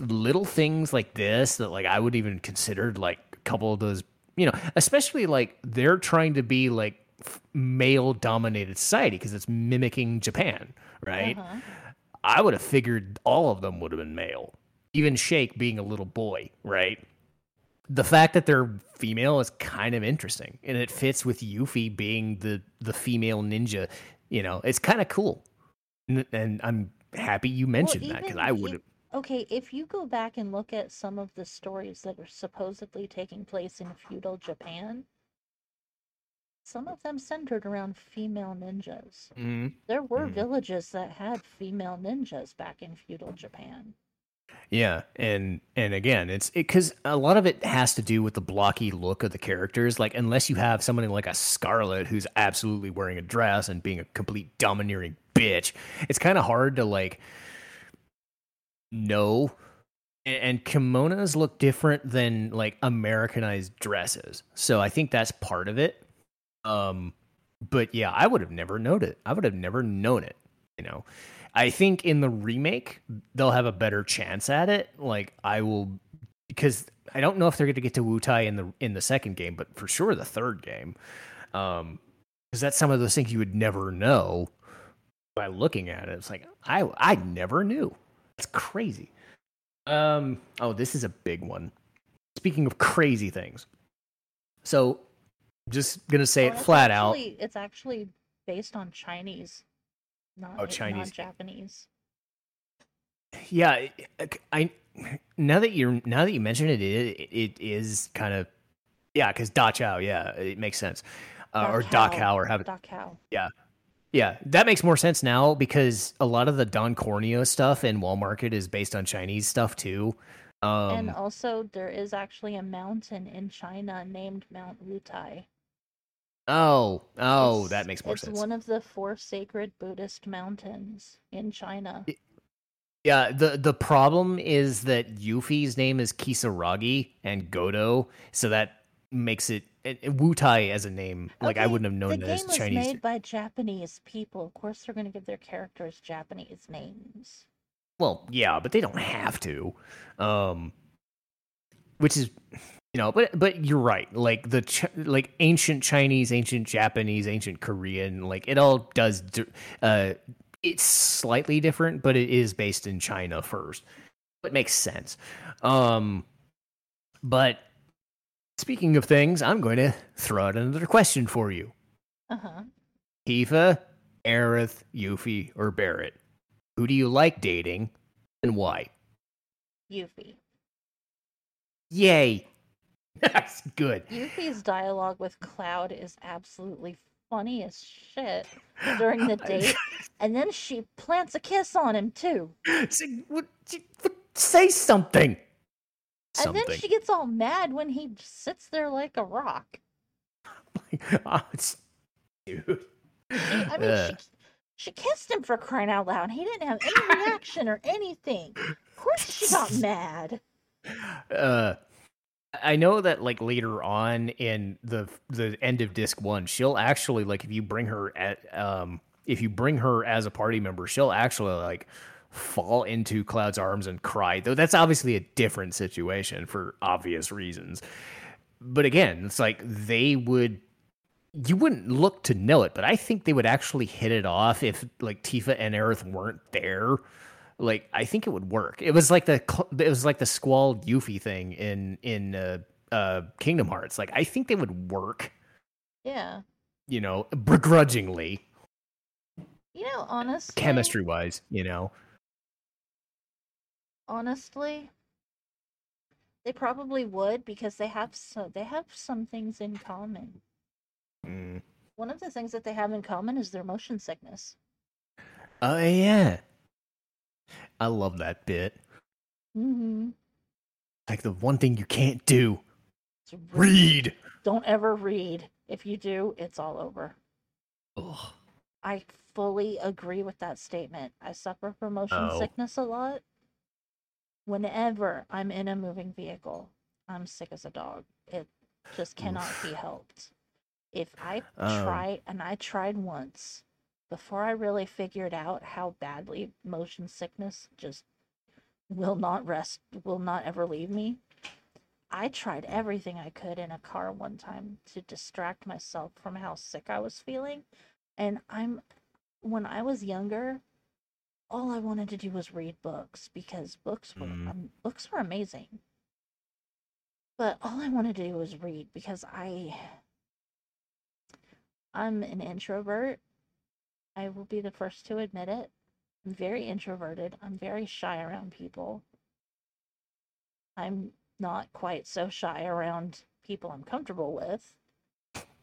Little things like this that like I would even considered like a couple of those, you know, especially like they're trying to be like male dominated society because it's mimicking Japan, right? Uh-huh. I would have figured all of them would have been male, even Shake being a little boy, right? The fact that they're female is kind of interesting, and it fits with Yuffie being the the female ninja. You know, it's kind of cool, and, and I'm happy you mentioned that because I would have. Okay, if you go back and look at some of the stories that are supposedly taking place in feudal Japan, some of them centered around female ninjas. Mhm. There were Mhm. villages that had female ninjas back in feudal Japan. Yeah, and and again, it's because a lot of it has to do with the blocky look of the characters. Like, unless you have somebody like a Scarlet who's absolutely wearing a dress and being a complete domineering bitch, it's kind of hard to like know. And, and kimonos look different than like Americanized dresses, so I think that's part of it. Um, but yeah, I would have never known it. I would have never known it. You know, I think in the remake they'll have a better chance at it. Like I will, because I don't know if they're going to get to Wutai in the in the second game, but for sure the third game, um, because that's some of those things you would never know by looking at it. It's like I I never knew. That's crazy. Um. Oh, this is a big one. Speaking of crazy things, so just gonna say Oh, it it's flat out. It's actually based on Chinese, not Oh, not Chinese. Japanese. Yeah, I, now that you're now that you mention it, it, it is kind of yeah, because Da Chow, yeah, it makes sense, uh, or Da Cow, or have Da Cow. Yeah. Yeah, that makes more sense now because a lot of the Don Corneo stuff in Wall Market is based on Chinese stuff too. Um, and also, there is actually a mountain in China named Mount Wutai. Oh, oh, It's- that makes more it's sense. one of the four sacred Buddhist mountains in China. Yeah, the the problem is that Yuffie's name is Kisaragi and Godo, so that makes it and- and Wutai as a name. Like I wouldn't have known the that game as was made by Japanese people. Of course, they're going to give their characters Japanese names. Well, yeah, but they don't have to. Um which is you know, but but you're right. Like the Ch- like ancient Chinese, ancient Japanese, ancient Korean, like it all does d- uh it's slightly different, but it is based in China first. It makes sense. Um but speaking of things, I'm going to throw out another question for you. Uh huh. Tifa, Aerith, Yuffie, or Barret? Who do you like dating and why? Yuffie. Yay. That's good. Yuffie's dialogue with Cloud is absolutely funny as shit during the date, and then she plants a kiss on him too. Say, what- say something. And then she gets all mad when he sits there like a rock. Oh, dude. I mean, Ugh. she, she kissed him for crying out loud. He didn't have any reaction or anything. Of course, she got mad. uh I know that like later on in the the end of disc 1 she'll actually like if you bring her at um if you bring her as a party member she'll actually like fall into Cloud's arms and cry though that's obviously a different situation for obvious reasons but again, it's like they would you wouldn't look to know it, but I think they would actually hit it off if like Tifa and Aerith weren't there. Like I think it would work. It was like the it was like the Squall Yuffie thing in in uh, uh, Kingdom Hearts. Like I think they would work. Yeah. You know, begrudgingly. You know, honestly, chemistry wise, you know. Honestly, they probably would because they have so they have some things in common. Mm. One of the things that they have in common is their motion sickness. Oh yeah, I love that bit. Mm-hmm. Like the one thing you can't do, read. Don't ever read. If you do, it's all over. Ugh. I fully agree with that statement. I suffer from motion Oh. sickness a lot. Whenever I'm in a moving vehicle, I'm sick as a dog. It just cannot be helped. If I Um. try, and I tried once before I really figured out how badly motion sickness just will not rest, will not ever leave me. I tried everything I could in a car one time to distract myself from how sick I was feeling. And I'm, when I was younger, all I wanted to do was read books because books were Mm. um, books were amazing. But all I wanted to do was read because I I'm an introvert. I will be the first to admit it. I'm very introverted. I'm very shy around people. I'm not quite so shy around people I'm comfortable with.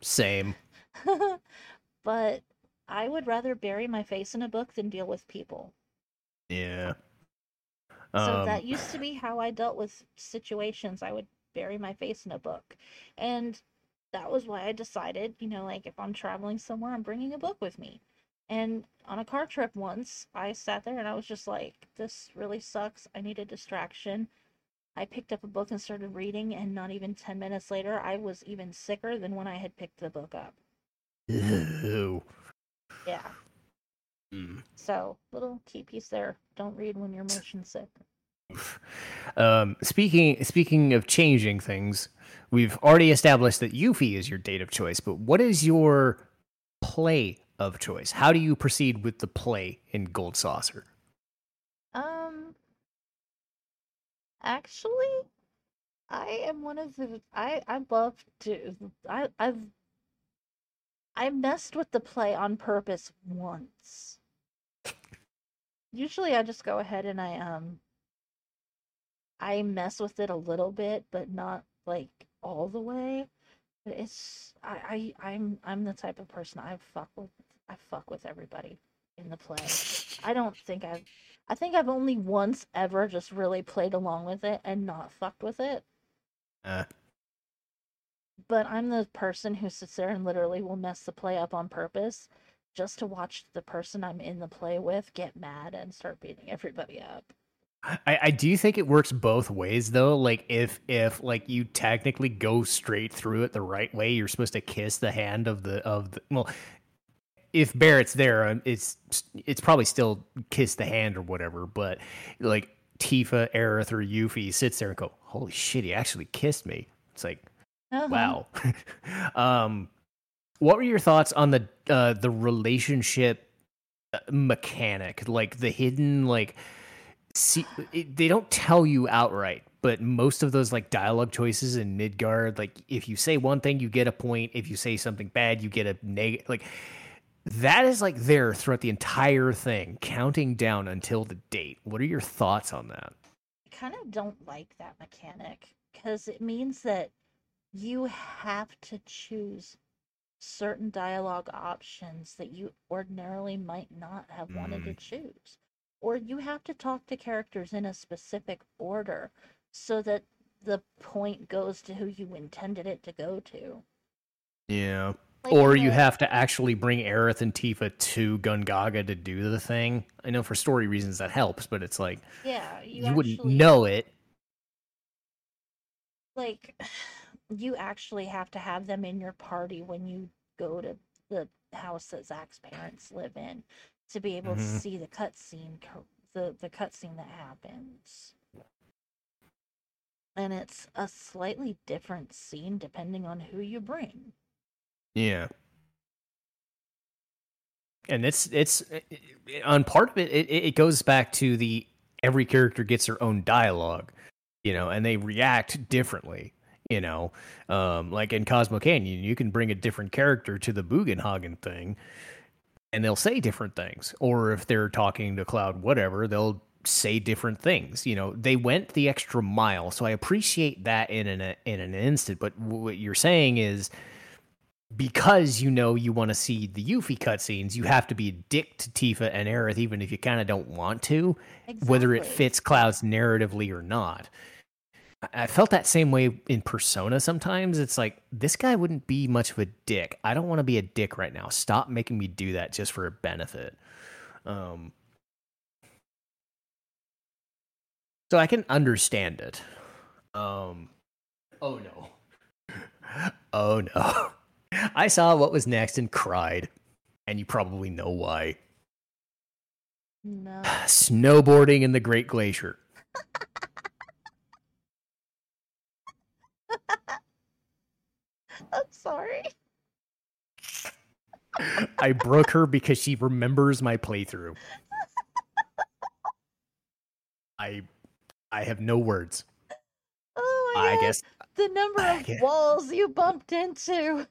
Same. but I would rather bury my face in a book than deal with people. Yeah. So Um, that used to be how I dealt with situations. I would bury my face in a book. And that was why I decided, you know, like if I'm traveling somewhere, I'm bringing a book with me. And on a car trip once, I sat there and I was just like, this really sucks. I need a distraction. I picked up a book and started reading, and not even 10 minutes later, I was even sicker than when I had picked the book up. ew. Yeah. Mm. So, little key piece there. Don't read when you're motion sick. Um, speaking speaking of changing things, we've already established that Yuffie is your date of choice, but what is your play of choice? How do you proceed with the play in Gold Saucer? Um, actually, I am one of the I I love to I I've I messed with the play on purpose once. Usually, I just go ahead and I um I mess with it a little bit, but not like all the way. But It's I, I I'm I'm the type of person I fuck with I fuck with everybody in the play. I don't think I've I think I've only once ever just really played along with it and not fucked with it. Uh, But I'm the person who sits there and literally will mess the play up on purpose just to watch the person I'm in the play with get mad and start beating everybody up. I, I do think it works both ways though. Like if if like you technically go straight through it the right way, you're supposed to kiss the hand of the of the well. If Barret's there, um, it's it's probably still kiss the hand or whatever. But like Tifa, Aerith, or Yuffie sits there and go, "Holy shit, he actually kissed me." It's like, Uh-huh. wow. um, what were your thoughts on the uh, the relationship uh, mechanic, like the hidden like? See, it, they don't tell you outright, but most of those like dialogue choices in Midgard, like if you say one thing, you get a point. If you say something bad, you get a negative. Like that is like there throughout the entire thing, counting down until the date. What are your thoughts on that? I kind of don't like that mechanic because it means that you have to choose certain dialogue options that you ordinarily might not have wanted to mm. choose. Or you have to talk to characters in a specific order so that the point goes to who you intended it to go to. Yeah. Like or you have to actually bring Aerith and Tifa to Gongaga to do the thing. I know for story reasons that helps, but it's like yeah, you, you, wouldn't know it. like you actually have to have them in your party when you go to the house that Zack's parents live in to be able to Mhm. see the cutscene, the the cutscene that happens. and it's a slightly different scene depending on who you bring. Yeah. And it's it's on part of it, it it goes back to the every character gets their own dialogue, you know, and they react differently. You know, um, like in Cosmo Canyon, you can bring a different character to the Bugenhagen thing, and they'll say different things. Or if they're talking to Cloud, whatever, they'll say different things. You know, they went the extra mile, so I appreciate that in an in an instant. But what you're saying is because you know you want to see the Yuffie cutscenes, you have to be a dick to Tifa and Aerith, even if you kind of don't want to, exactly. whether it fits Cloud's narratively or not. I felt that same way in Persona sometimes. It's like, this guy wouldn't be much of a dick. I don't want to be a dick right now. Stop making me do that just for a benefit. Um, so I can understand it. Um, oh no. Oh no. I saw what was next and cried. And you probably know why. No. Snowboarding in the Great Glacier. I'm sorry. I broke her because she remembers my playthrough. I I have no words. Oh I God. guess the number of walls you bumped into.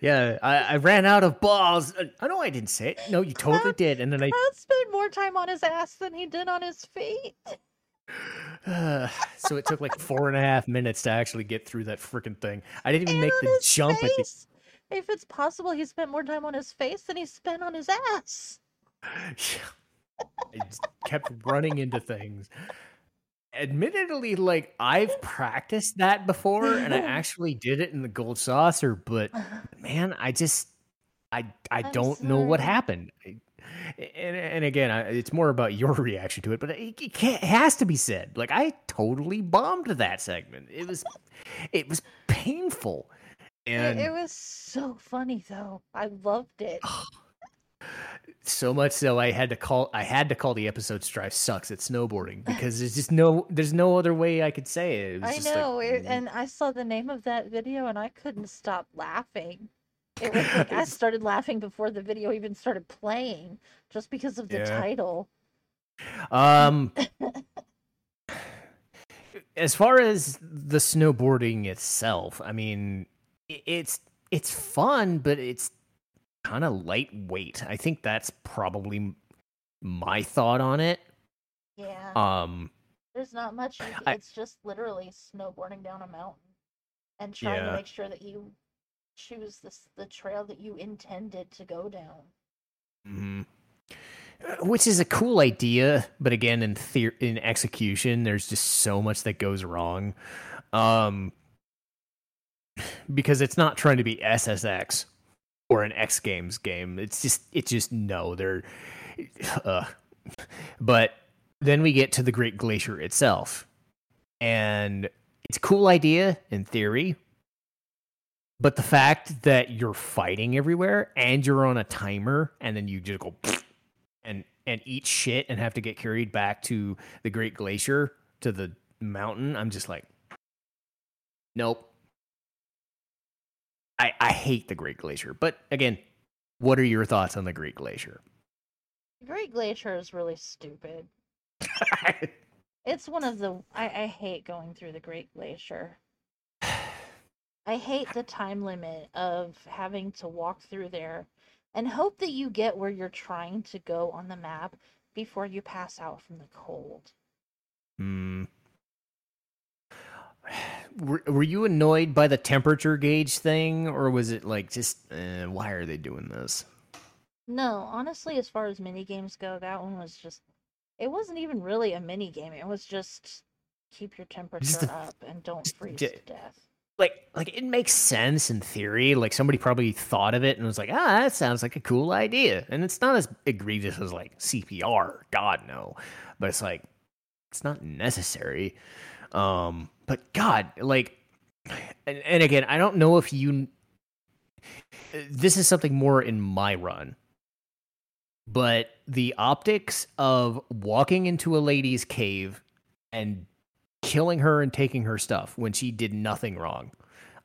Yeah, I, I, ran out of balls. Uh, I know I didn't say it. No, you totally did. And then I spent more time on his ass than he did on his feet. Uh, so it took like four and a half minutes to actually get through that freaking thing. I didn't even and make the jump face. at the. If it's possible, he spent more time on his face than he spent on his ass. Yeah. I kept running into things. Admittedly, like I've practiced that before, and I actually did it in the gold saucer. But uh-huh. man, I just, I, I I'm don't sorry. know what happened and, and again, it's more about your reaction to it, but it, it, it has to be said. Like I totally bombed that segment. It was, it was painful, and it, it was so funny though. I loved it. So much so I had to call I had to call the episode "Strife sucks at snowboarding" because there's just no there's no other way I could say it. it I know, like, and I saw the name of that video and I couldn't stop laughing. It was like I started laughing before the video even started playing, just because of the yeah. title. Um, as far as the snowboarding itself, I mean, it's it's fun, but it's kind of lightweight. I think that's probably my thought on it. Yeah. Um, there's not much. It's I, just literally snowboarding down a mountain and trying yeah. to make sure that you choose this the trail that you intended to go down. Mm-hmm. Uh, which is a cool idea, but again, in the- in execution, there's just so much that goes wrong. Um, because it's not trying to be SSX or an X Games game. It's just it's just no, they're. Uh, but then we get to the Great Glacier itself, and it's a cool idea in theory, but the fact that you're fighting everywhere and you're on a timer and then you just go and and eat shit and have to get carried back to the Great Glacier to the mountain, I'm just like, nope. I I hate the Great Glacier. But again, what are your thoughts on the Great Glacier? The Great Glacier is really stupid. it's one of the I, I hate going through the Great Glacier. I hate the time limit of having to walk through there and hope that you get where you're trying to go on the map before you pass out from the cold. Hmm. Were, were you annoyed by the temperature gauge thing, or was it like just eh, why are they doing this? No, honestly, as far as mini games go, that one was just. It wasn't even really a mini game. It was just keep your temperature up and don't freeze to death like like it makes sense in theory. Like somebody probably thought of it and was like, ah, that sounds like a cool idea. And it's not as egregious as like CPR, God no. But it's like it's not necessary. Um, but God, like and, and again, I don't know if you this is something more in my run. But the optics of walking into a lady's cave and killing her and taking her stuff when she did nothing wrong.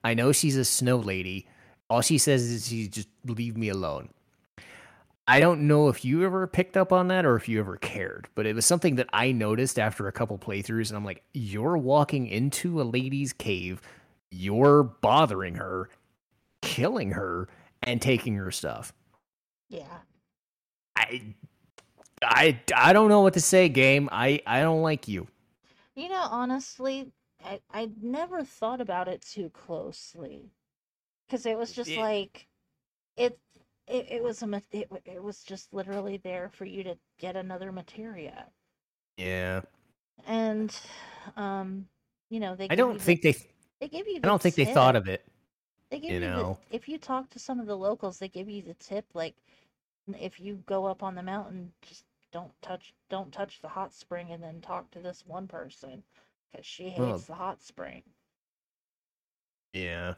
I know she's a snow lady. All she says is she just leave me alone. I don't know if you ever picked up on that or if you ever cared, but it was something that I noticed after a couple playthroughs and I'm like, you're walking into a lady's cave, you're bothering her, killing her and taking her stuff. Yeah. I I I don't know what to say, game. I I don't like you. You know, honestly, I I never thought about it too closely, because it was just like, it it it was a it, it was just literally there for you to get another materia, Yeah. and um, you know they I don't you the- think they they give you I don't think they thought of it. They give you you, know. the if you talk to some of the locals, they give you the tip like if you go up on the mountain, just don't touch don't touch the hot spring and then talk to this one person because she hates Well- the hot spring. Yeah.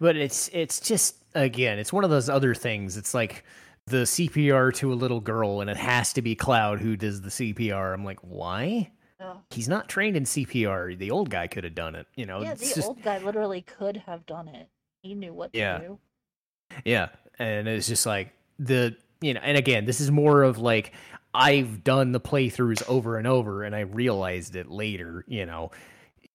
But it's it's just again, it's one of those other things. It's like the CPR to a little girl and it has to be Cloud who does the CPR. I'm like, "Why?" Ugh. He's not trained in CPR. The old guy could have done it, you know. yeah, the just old guy literally could have done it. He knew what Yeah. to do. Yeah, and it's just like the you know, and again, this is more of like I've done the playthroughs over and over, and I realized it later. You know,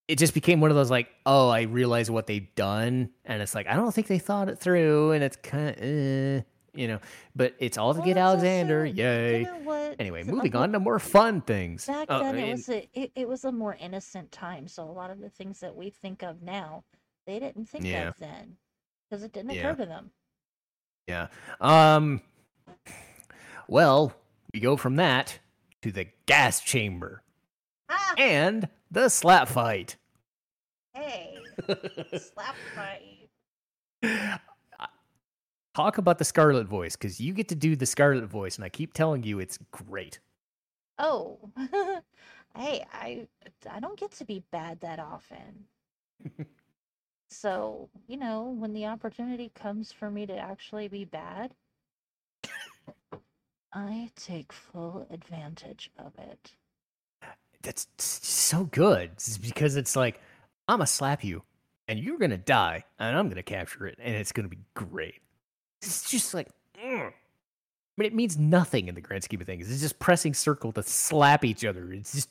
it just became one of those like, oh, I realize what they've done, and it's like I don't think they thought it through, and it's kind of, uh, you know, but it's all to Well, get it's also- Alexander, yay! You know? Anyway, So, moving on to more fun things. Back Oh, then, it was a it, it was a more innocent time. So a lot of the things that we think of now, they didn't think Yeah. of then because it didn't Yeah. occur to them. Yeah. Um. Well, we go from that to the gas chamber Ah, and the slap fight. hey, slap fight. Talk about the Scarlet voice because you get to do the Scarlet voice, and I keep telling you it's great. Oh, hey, I I don't get to be bad that often. so, you know, when the opportunity comes for me to actually be bad, I take full advantage of it. That's so good because it's like I'm gonna slap you, and you're gonna die, and I'm gonna capture it, and it's gonna be great. It's just like, mm. I mean, it means nothing in the grand scheme of things. It's just pressing circle to slap each other. It's just,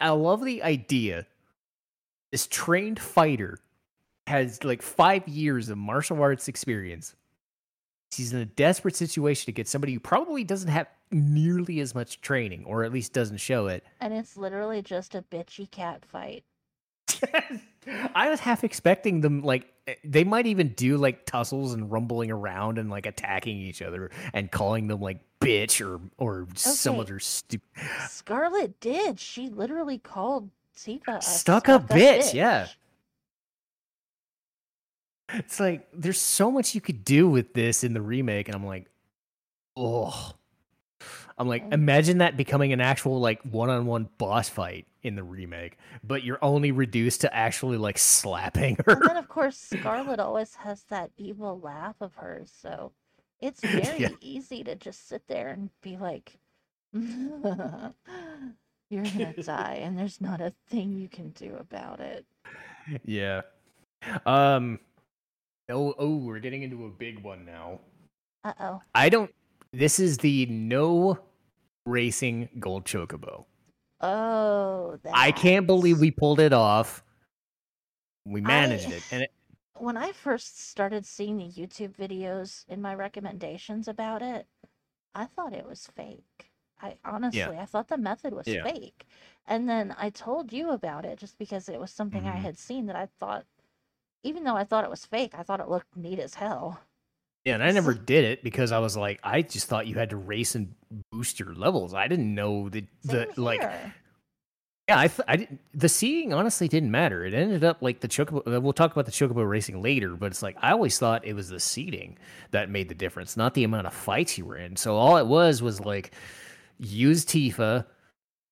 I love the idea. This trained fighter has like five years of martial arts experience. He's in a desperate situation to get somebody who probably doesn't have nearly as much training, or at least doesn't show it. And it's literally just a bitchy cat fight. I was half expecting them like eh, they might even do like tussles and rumbling around and like attacking each other and calling them like bitch or or some Okay. other stupid Scarlet did. She literally called Tifa a Stuck-up bitch, yeah. It's like there's so much you could do with this in the remake, and I'm like, oh, I'm like, Mm. imagine that becoming an actual like one-on-one boss fight in the remake, but you're only reduced to actually like slapping her. And then, of course, Scarlet always has that evil laugh of hers. So it's very Yeah. easy to just sit there and be like, You're going to die, and there's not a thing you can do about it. yeah. Um. Oh, oh, we're getting into a big one now. Uh oh. I don't. This is the no racing gold chocobo. Oh, I can't believe we pulled it off. We managed it, and it, When I first started seeing the YouTube videos in my recommendations about it, I thought it was fake. I honestly, I thought the method was Yeah. fake. And then I told you about it just because it was something I Mhm. had seen that I thought, even though I thought it was fake, I thought it looked neat as hell. Yeah, and I never did it because I was like, I just thought you had to race and boost your levels. I didn't know that the like. Yeah, I, th- I didn't. The seeing honestly didn't matter. It ended up like the chocobo. uh, We'll talk about the chocobo racing later, but it's like I always thought it was the seating that made the difference, not the amount of fights you were in. So all it was was like use Tifa,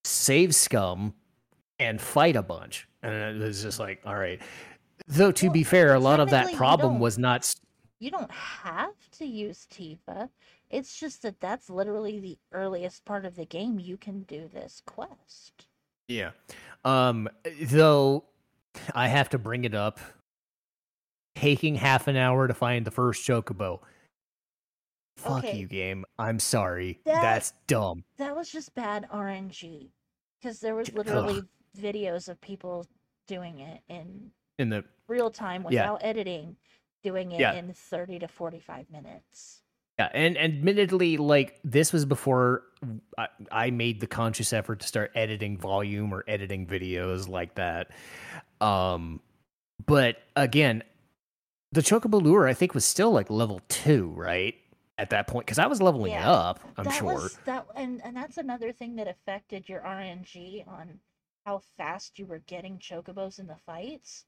save scum, and fight a bunch, and it was just like, all right. Though to Well, be fair, a lot of that problem was not. You don't have to use Tifa. It's just that that's literally the earliest part of the game you can do this quest. Yeah. Um, though I have to bring it up. Taking half an hour to find the first chocobo. Fuck Okay. you, game. I'm sorry. That- That's dumb. That was just bad RNG. Because there was Ugh. literally videos of people doing it in In the real time Yeah. without editing, doing it Yeah. in 30 to 45 minutes. Yeah, and admittedly, like this was before I, I made the conscious effort to start editing volume or editing videos like that. Um, but again, the Chocobo lure I think was still like level two, right? At that point, because I was leveling Yeah. up. I'm that sure. was that and and that's another thing that affected your RNG on how fast you were getting chocobos in the fights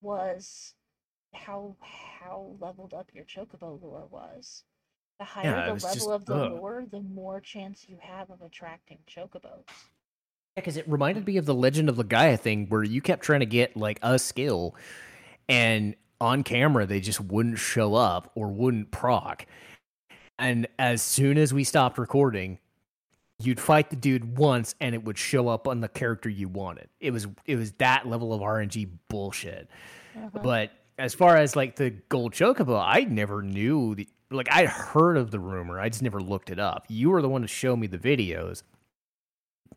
was how how leveled up your chocobo lure was. The higher Yeah, the level just- of the ugh. lure, the more chance you have of attracting chocobos. Yeah, because it reminded me of the Legend of Legaia thing where you kept trying to get like a skill, and on camera they just wouldn't show up or wouldn't proc. And as soon as we stopped recording, you'd fight the dude once and it would show up on the character you wanted. It was it was that level of RNG bullshit. Uh-huh. But as far as like the gold chocobo, I never knew the like I'd heard of the rumor. I just never looked it up. You were the one to show me the videos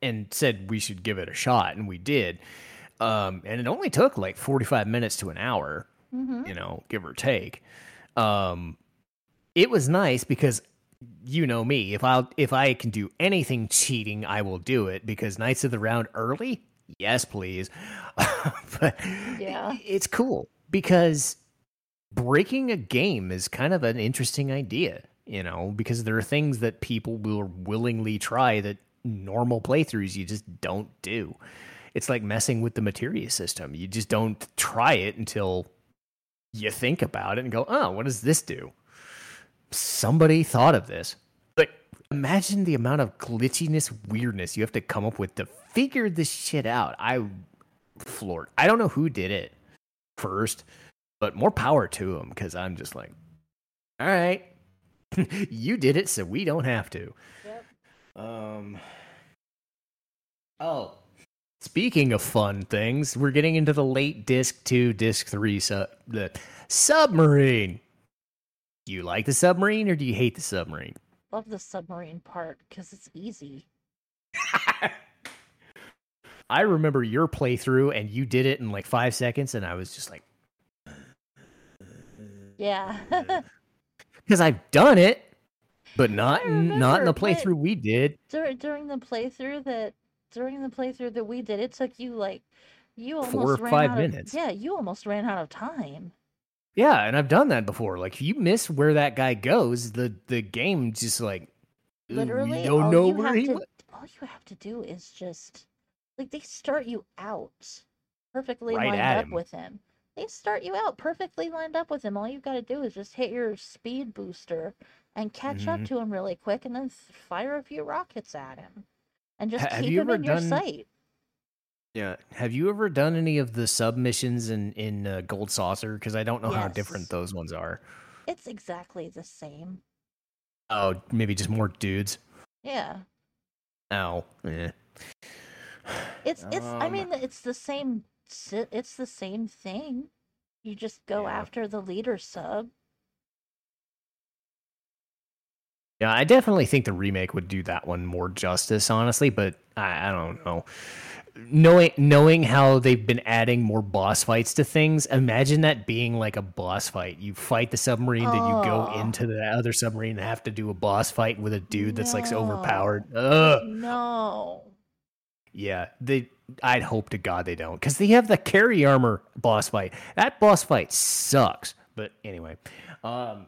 and said we should give it a shot, and we did. Um, and it only took like forty five minutes to an hour, Mhm. you know, give or take. Um, it was nice because you know me. If I if I can do anything cheating, I will do it because Knights of the Round early, yes, please. but Yeah. it's cool because breaking a game is kind of an interesting idea, you know, because there are things that people will willingly try that normal playthroughs you just don't do. It's like messing with the materia system. You just don't try it until you think about it and go, "Oh, what does this do?" Somebody thought of this. But imagine the amount of glitchiness, weirdness you have to come up with to figure this shit out. I floored. I don't know who did it first, but more power to them because I'm just like, all right, you did it, so we don't have to. Yep. Um. Oh, speaking of fun things, we're getting into the late disc two, disc three, su- the submarine. Do you like the submarine or do you hate the submarine? Love the submarine part because it's easy. I remember your playthrough and you did it in like five seconds, and I was just like, Yeah. because I've done it, but not in, not in the playthrough we did. during during the playthrough that during the playthrough that we did, it took you like you almost Four or ran five out minutes. Of, yeah, you almost ran out of time. Yeah, and I've done that before. Like, if you miss where that guy goes, the the game just like "Ooh, Literally, don't know you where have he to went. all you have to do is just like they start you out perfectly Right lined up him. with him. They start you out perfectly lined up with him. All you've got to do is just hit your speed booster and catch up Mhm. to him really quick, and then fire a few rockets at him, and just Ha- have keep you him ever in your sight. Yeah. Have you ever done any of the submissions in in uh, Gold Saucer? Because I don't know how different those ones are. It's exactly the same. Oh, maybe just more dudes. Yeah. Oh, eh. It's it's I Um, mean it's the same si- it's the same thing. You just go Yeah. after the leader sub. Yeah, I definitely think the remake would do that one more justice, honestly. But I, I don't know. Knowing knowing how they've been adding more boss fights to things, imagine that being like a boss fight. You fight the submarine, then you go Oh. into the other submarine and have to do a boss fight with a dude that's like so No. overpowered. Ugh. No. Yeah, they. I'd hope to God they don't, because they have the carry armor boss fight. That boss fight sucks. But anyway, um,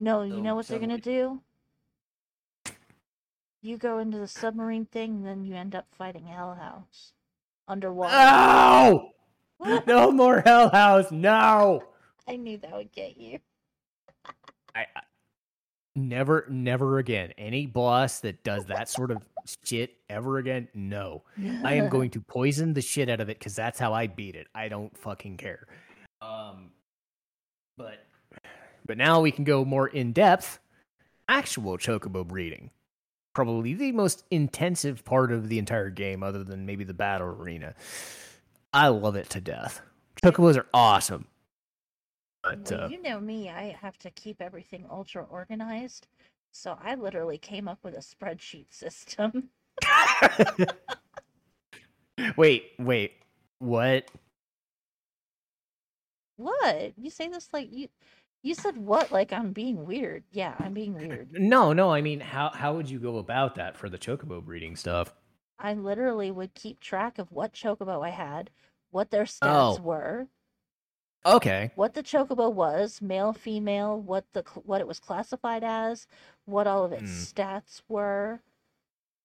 No, you know what they're gonna do? You go into the submarine thing, and then you end up fighting Hell House underwater. no, no more Hell House. No, I knew that would get you. I, I never, never again. Any boss that does that sort of shit ever again, no. I am going to poison the shit out of it because that's how I beat it. I don't fucking care. Um, but but now we can go more in depth. Actual chocobo breeding. probably the most intensive part of the entire game, other than maybe the battle arena. I love it to death. Chocobos are awesome. But Well, uh, you know me, I have to keep everything ultra organized. So I literally came up with a spreadsheet system. wait, wait, what? What? You say this like you you said what like I'm being weird. Yeah, I'm being weird. No, no. I mean, how how would you go about that for the chocobo breeding stuff? I literally would keep track of what chocobo I had, what their stats Oh. were, Okay, what the chocobo was, male, female, what the what it was classified as, what all of its Hmm. stats were,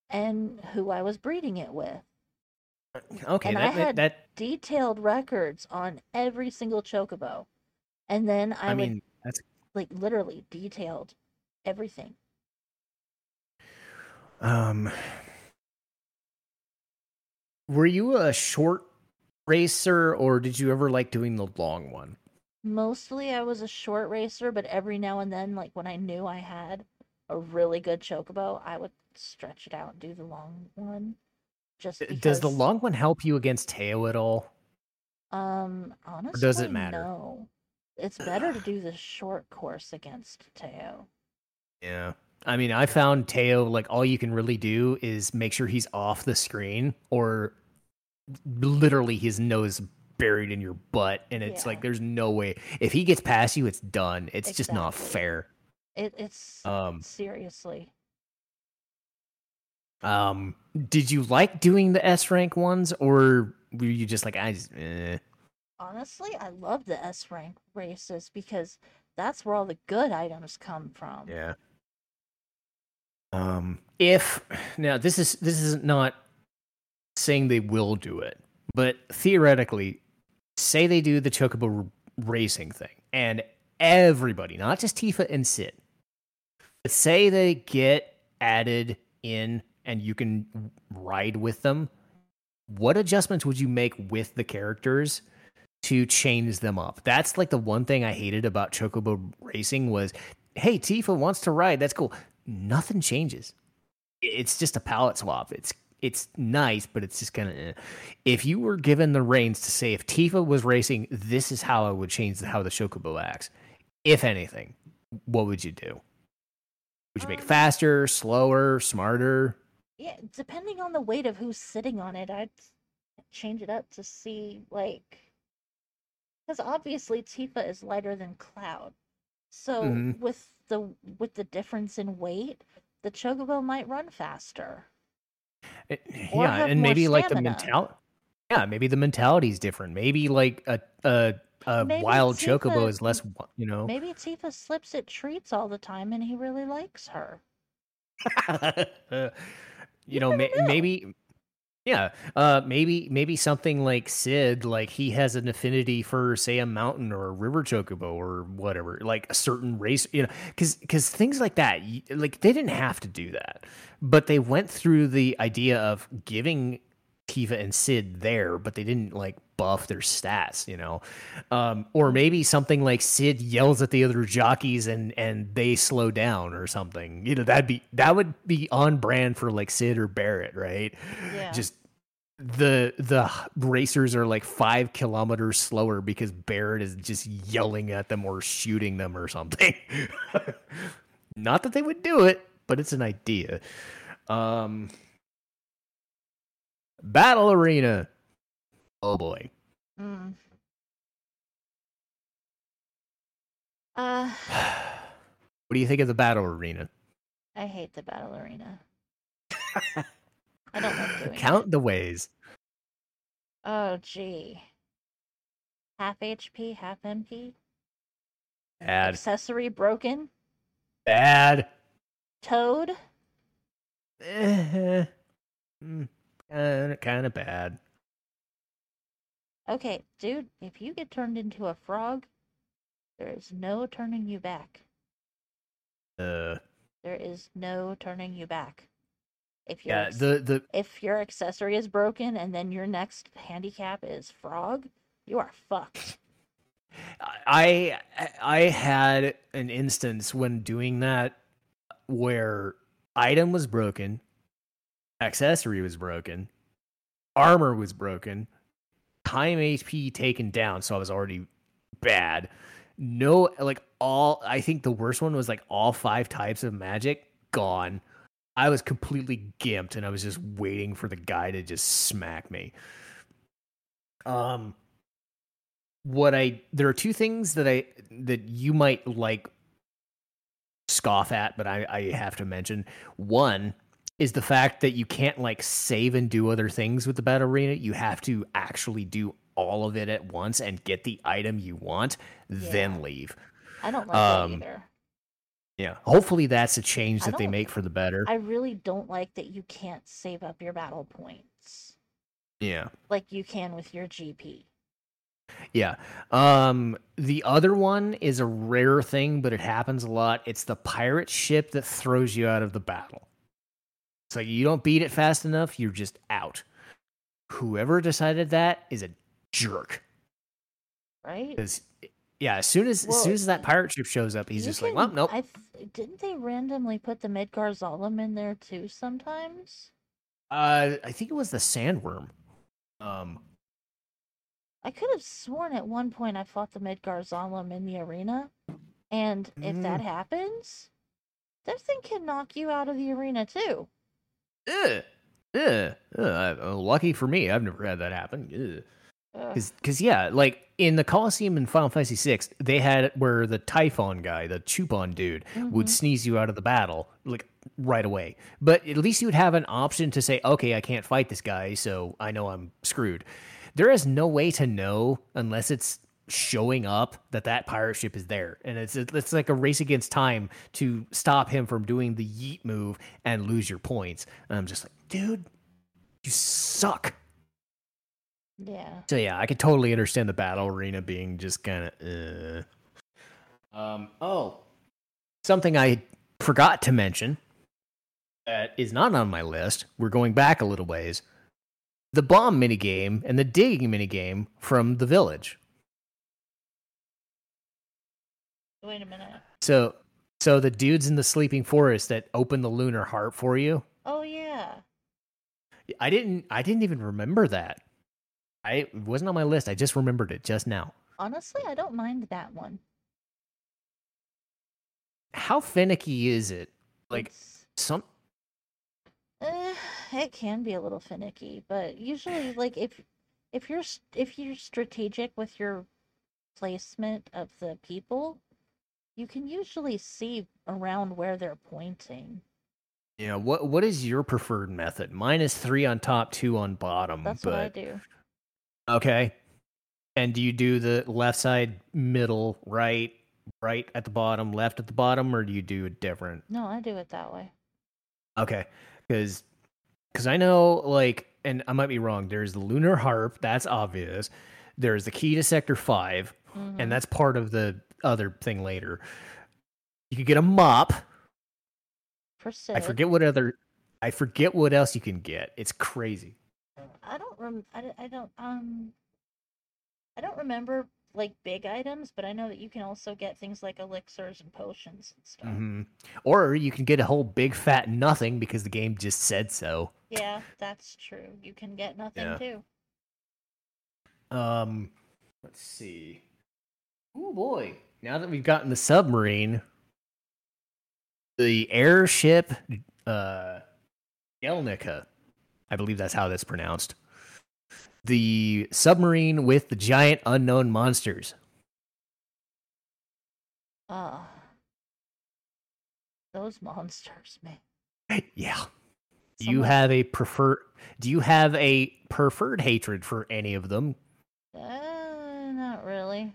and who I was breeding it with. okay. And that, I that- had- that Detailed records on every single chocobo. And then I, I would mean, that's like literally detailed everything. um. Were you a short racer, or did you ever like doing the long one? Mostly I was a short racer, but every now and then, like when I knew I had a really good chocobo, I would stretch it out and do the long one. Just because, Does the long one help you against Teo at all? um honestly does it matter? No. It's better to do the short course against Teo. Yeah. I mean, I found Teo like all you can really do is make sure he's off the screen or literally his nose buried in your butt and it's Yeah. like there's no way if he gets past you it's done. It's just not fair. It it's Um seriously. um did you like doing the S rank ones or were you just like I just eh. Honestly, I love the S rank races because that's where all the good items come from. Yeah. Um, if now this is this is not saying they will do it, but theoretically, say they do the chocobo racing thing, and everybody, not just Tifa and Sid, but say they get added in and you can ride with them. What adjustments would you make with the characters to change them up? That's like the one thing I hated about Chocobo Racing was hey, Tifa wants to ride. That's cool. Nothing changes. It's just a palette swap. It's it's nice, but it's just kind of. Eh. If you were given the reins to say, if Tifa was racing, this is how I would change how the Chocobo acts. If anything, what would you do? Would you make it Um, faster, slower, smarter? Yeah, depending on the weight of who's sitting on it, I'd change it up to see like because obviously Tifa is lighter than Cloud. So Mhm. with the with the difference in weight, the Chocobo might run faster. Eh, Or yeah, and maybe like the stamina. mentality. Yeah, maybe the mentality is different. Maybe like a a, a Maybe wild Tifa- chocobo is less. You know. Maybe Tifa slips at treats all the time and he really likes her. you know, ma- know. maybe. Yeah, uh, maybe maybe something like Sid, like he has an affinity for, say, a mountain or a river chocobo or whatever, like a certain race, you know, because because things like that, like they didn't have to do that, but they went through the idea of giving Tifa and Sid there, but they didn't like buff their stats, you know, um, or maybe something like Sid yells at the other jockeys and and they slow down or something, you know, that'd be that would be on brand for like Sid or Barret, right? Yeah. Just the the racers are like five kilometers slower because Barret is just yelling at them or shooting them or something. Not that they would do it, but it's an idea. Um, Battle Arena. Oh boy. Mm. Uh, What do you think of the Battle Arena? I hate the battle arena. I don't like doing Count it. the ways. Oh, gee. Half HP, half MP. Bad. Accessory broken. Bad. Toad. Eh, mm, kind of bad. Okay, dude, if you get turned into a frog, there is no turning you back. Uh, There is no turning you back. If your yeah. The the if your accessory is broken and then your next handicap is frog, you are fucked. I I had an instance when doing that where item was broken, accessory was broken, armor was broken, time HP taken down, so I was already bad. No, like all, I think the worst one was like all five types of magic gone. I was completely gimped and I was just waiting for the guy to just smack me. Um, what I there are two things that I that you might like scoff at, but I, I have to mention. One is the fact that you can't like save and do other things with the battle arena. You have to actually do all of it at once and get the item you want, Yeah. then leave. I don't like Um, that either. Yeah. Hopefully that's a change I that they don't- make for the better. I really don't like that you can't save up your battle points yeah. like you can with your GP. Yeah. Um the other one is a rare thing, but it happens a lot. It's the pirate ship that throws you out of the battle. So you don't beat it fast enough, you're just out. Whoever decided that is a jerk. Right? Because yeah, as soon as as soon as that pirate ship shows up, he's just like, well, nope. I th- didn't they randomly put the Midgar Zolom in there too sometimes? Uh I think it was the sandworm. Um I could have sworn at one point I fought the Midgar Zolom in the arena. And if that Mm. happens, that thing can knock you out of the arena too. ugh, ugh, ugh, uh, lucky for me, I've never had that happen. Ugh. Ugh. Cause, cause yeah, like in the Coliseum in Final Fantasy VI, they had where the Typhon guy, the Chupon dude, would Mhm. sneeze you out of the battle like right away. But at least you would have an option to say, okay, I can't fight this guy, so I know I'm screwed. There is no way to know unless it's showing up that that pirate ship is there, and it's it's like a race against time to stop him from doing the yeet move and lose your points. And I'm just like, dude, you suck. Yeah. So yeah, I could totally understand the battle arena being just kind of. Uh. Um. Oh, something I forgot to mention that is not on my list. We're going back a little ways. The bomb minigame and the digging minigame from the village. Wait a minute. So, so the dudes in the sleeping forest that open the lunar harp for you. Oh yeah. I didn't. I didn't even remember that. I it wasn't on my list. I just remembered it just now. Honestly, I don't mind that one. How finicky is it? Like It's- some Eh, it can be a little finicky, but usually, like if if you're if you're strategic with your placement of the people, you can usually see around where they're pointing. Yeah, what what is your preferred method? Mine is three on top, two on bottom. That's but what I do. Okay. And do you do the left side, middle, right, right at the bottom, left at the bottom, or do you do it different? No, I do it that way. Okay, because because I know like, and I might be wrong. There's the lunar harp, that's obvious. There's the key to sector five, Mhm. and that's part of the other thing later. You could get a mop. For I forget what other. I forget what else you can get. It's crazy. I don't rem. I, I don't um. I don't remember like big items, but I know that you can also get things like elixirs and potions and stuff. hmm Or you can get a whole big fat nothing because the game just said so. Yeah, that's true. You can get nothing Yeah. too. Um, let's see. Oh boy! Now that we've gotten the submarine, the airship, uh, Yelnica, I believe that's how that's pronounced. The submarine with the giant unknown monsters. Ah. Those monsters, man. Yeah. Do you have a prefer? Do you have a preferred hatred for any of them? Uh, not really.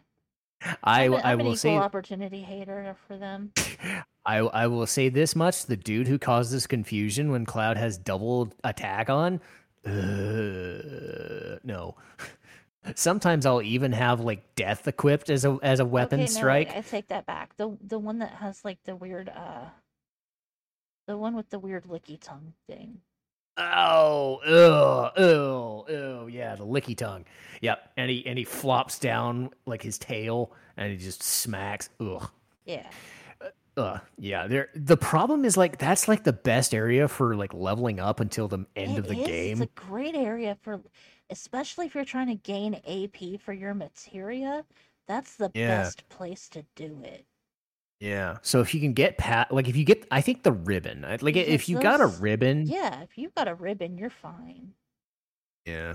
I I'm, a- I I'm an will equal say opportunity hater for them. I I will say this much: the dude who causes confusion when Cloud has double attack on, uh, no. Sometimes I'll even have like death equipped as a as a weapon okay, strike. No, I take that back. The the one that has like the weird uh, the one with the weird licky tongue thing. Oh, ugh, ew, ew, yeah, the licky tongue. Yep, and he and he flops down like his tail, and he just smacks. Ugh. Yeah. Uh, yeah. There. The problem is like that's like the best area for like leveling up until the end It of the is, game. It's a great area for, especially if you're trying to gain AP for your materia. That's the Yeah. best place to do it. Yeah. So if you can get pat, like if you get, I think the ribbon, like Because if you got a ribbon, Yeah, if you've got a ribbon, you're fine. yeah.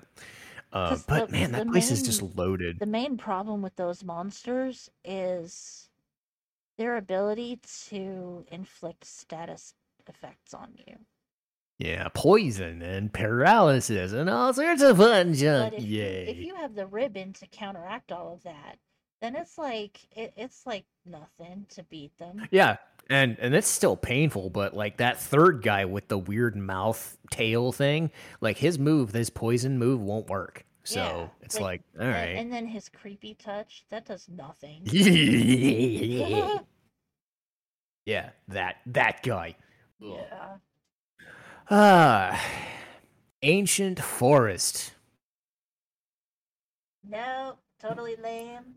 Uh, but the- man, that place is just loaded. The main problem with those monsters is their ability to inflict status effects on you. Yeah, poison and paralysis and all sorts of fun junk. But if, Yay. You, if you have the ribbon to counteract all of that, then it's like it, it's like nothing to beat them. Yeah, and and it's still painful, but like that third guy with the weird mouth tail thing, like his move, his poison move won't work. So Yeah, it's like, like, all And- then his creepy touch that does nothing. yeah, that that guy. Yeah. Ah, ancient forest. No, totally lame.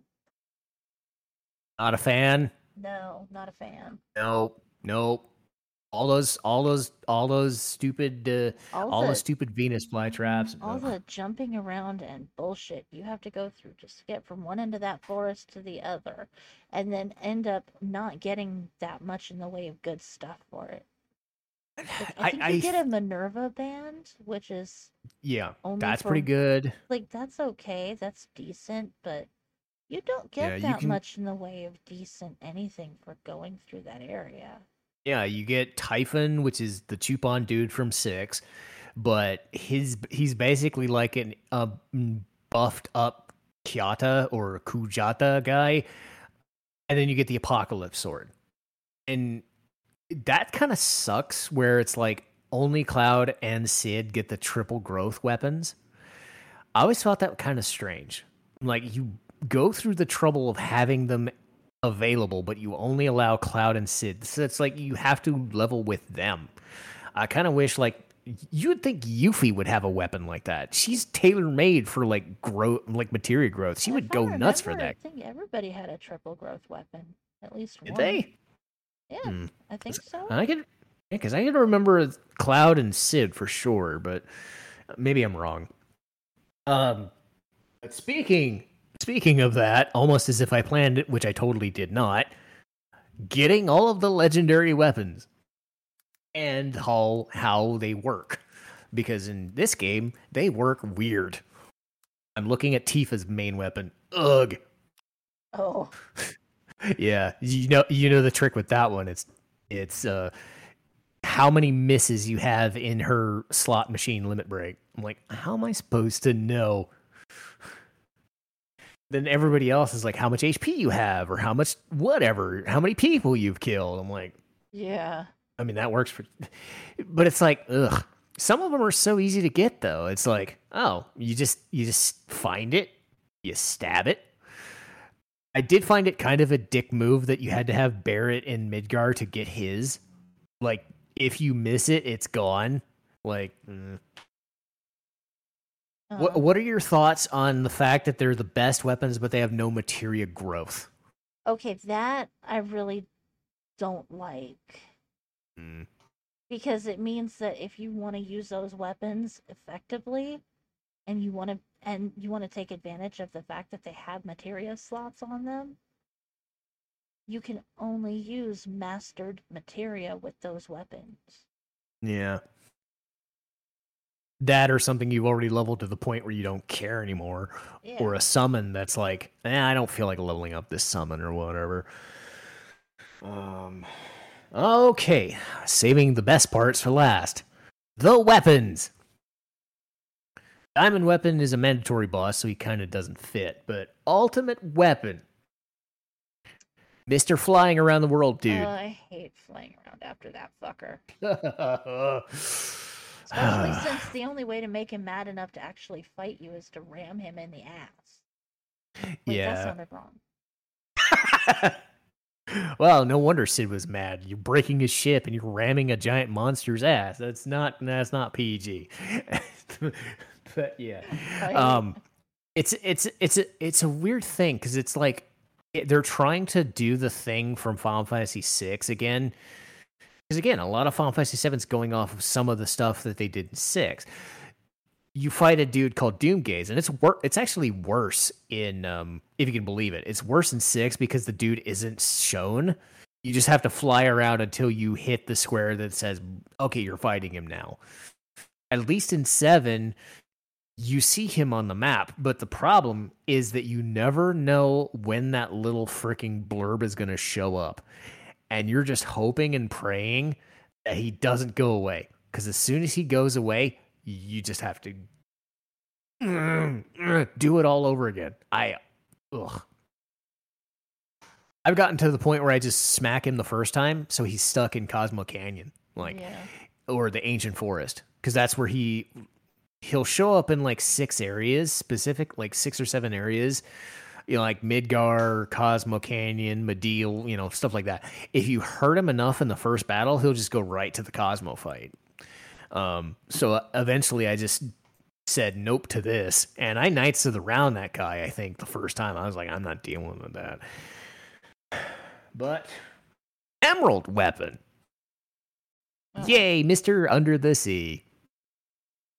Not a fan. No, not a fan. Nope. Nope. All those, all those, all those stupid, uh, All, all the, the stupid Venus flytraps. all ugh. the jumping around and bullshit you have to go through just to get from one end of that forest to the other, and then end up not getting that much in the way of good stuff for it. Like, I think I, you get a Minerva band, which is yeah, that's for pretty good. like that's okay, that's decent, but you don't get you that can- much in the way of decent anything for going through that area. Yeah, you get Typhon, which is the Chupon dude from Six, but his he's basically like an uh, buffed up Kyata or Kujata guy, and then you get the Apocalypse Sword, and that kind of sucks. Where it's like only Cloud and Sid get the triple growth weapons. I always thought that kind of strange. Like you go through the trouble of having them available, but you only allow Cloud and Sid. So it's like you have to level with them. I kind of wish like you'd think Yuffie would have a weapon like that. She's tailor made for like growth, like material growth. She If would go nuts for that. I think everybody had a triple growth weapon, at least Did one. they? Yeah, Hmm. I think so. I could, because I can remember Cloud and Sid for sure, but maybe I'm wrong. Um, but speaking speaking of that, almost as if I planned it, which I totally did not, getting all of the legendary weapons and how how they work, because in this game they work weird. I'm looking at Tifa's main weapon. Ugh. Oh, Yeah, you know you know the trick with that one. It's it's uh how many misses you have in her slot machine limit break. I'm like, how am I supposed to know? Then everybody else is like, how much HP you have, or how much whatever, how many people you've killed. I'm like, yeah. I mean that works for, but it's like, ugh. Some of them are so easy to get though. It's like, oh, you just you just find it, you stab it. I did find it kind of a dick move that you had to have Barret and Midgar to get his. Like, if you miss it, it's gone. Like, mm. What Uh, what are your thoughts on the fact that they're the best weapons, but they have no materia growth? okay, that I really don't like Mm. because it means that if you want to use those weapons effectively, and you want to and you want to take advantage of the fact that they have materia slots on them, you can only use mastered materia with those weapons. Yeah. That or something you've already leveled to the point where you don't care anymore. Yeah. Or a summon that's like, eh, I don't feel like leveling up this summon or whatever. Um Okay. Saving the best parts for last. The weapons. Diamond weapon is a mandatory boss, so he kind of doesn't fit, but ultimate weapon. Mr. Flying around the world, dude. Uh, I hate flying around after that fucker. Especially since the only way to make him mad enough to actually fight you is to ram him in the ass. Wait, that sounded wrong. well, no wonder Sid was mad. You're breaking his ship and you're ramming a giant monster's ass. That's not that's not PG. but yeah. Right? Um it's it's it's a it's a weird thing cuz it's like they're trying to do the thing from Final Fantasy VI again. Because again, a lot of Final Fantasy is going off of some of the stuff that they did in six. You fight a dude called Doomgaze, and it's wor- It's actually worse in, um, if you can believe it, it's worse in six because the dude isn't shown. You just have to fly around until you hit the square that says, "Okay, you're fighting him now." At least in seven, you see him on the map, but the problem is that you never know when that little freaking blurb is going to show up. And you're just hoping and praying that he doesn't go away. Because as soon as he goes away, you just have to do it all over again. I, ugh. I've gotten to the point where I just smack him the first time, so he's stuck in Cosmo Canyon, like, Yeah. or the Ancient Forest, because that's where he he'll show up in like six areas, specific like six or seven areas, you know, like Midgar, Cosmo Canyon, Mideel, you know, stuff like that. If you hurt him enough in the first battle, he'll just go right to the Cosmo fight. Um, so eventually, I just said nope to this, and I Knights of the Round that guy. I think the first time I was like, I'm not dealing with that. But Emerald Weapon, Oh. yay, Mister Under the Sea.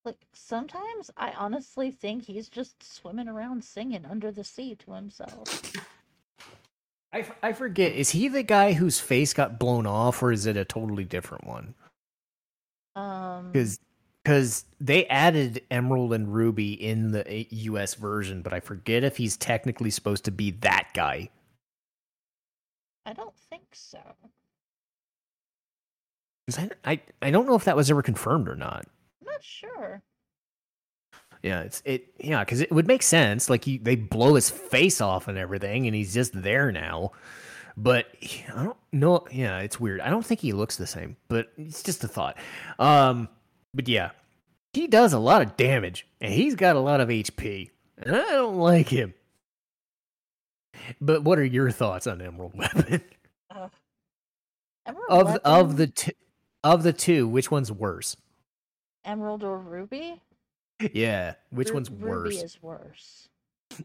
Like sometimes I honestly think he's just swimming around singing under the sea to himself. I, f- I forget. Is he the guy whose face got blown off, or is it a totally different one? Um, Because because they added Emerald and Ruby in the U.S. version, but I forget if he's technically supposed to be that guy. I don't think so. I, I I don't know if that was ever confirmed or not. Sure. Yeah, it's it. Yeah, because it would make sense. Like he, they blow his face off and everything, and he's just there now. But he- I don't know. Yeah, it's weird. I don't think he looks the same, but it's just a thought. Um, but yeah, he does a lot of damage, and he's got a lot of HP, and I don't like him. But what are your thoughts on Emerald Weapon? Uh, Emerald of Weapon, of the two, of the two, which one's worse? Emerald or Ruby? Yeah, which Ru- one's worse? Ruby is worse.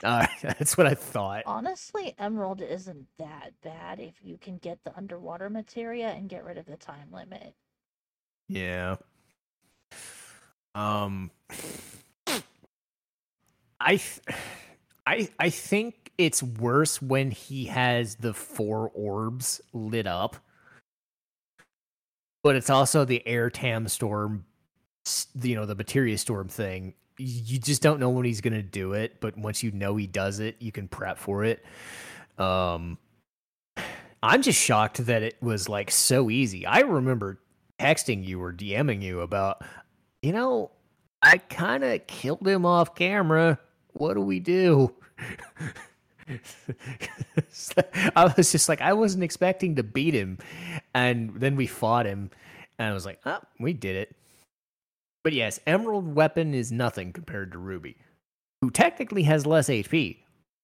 Uh, that's what I thought. Honestly, Emerald isn't that bad if you can get the underwater materia and get rid of the time limit. Yeah. Um I th- I I think it's worse when he has the four orbs lit up. But it's also the Aire Tam Storm you know, the materia storm thing. You just don't know when he's going to do it, but once you know he does it, you can prep for it. Um I'm just shocked that it was like so easy. I remember texting you or DMing you about, you know, I kind of killed him off camera. What do we do? I was just like, I wasn't expecting to beat him. And then we fought him, and I was like, oh, we did it. But yes, Emerald Weapon is nothing compared to Ruby, who technically has less HP.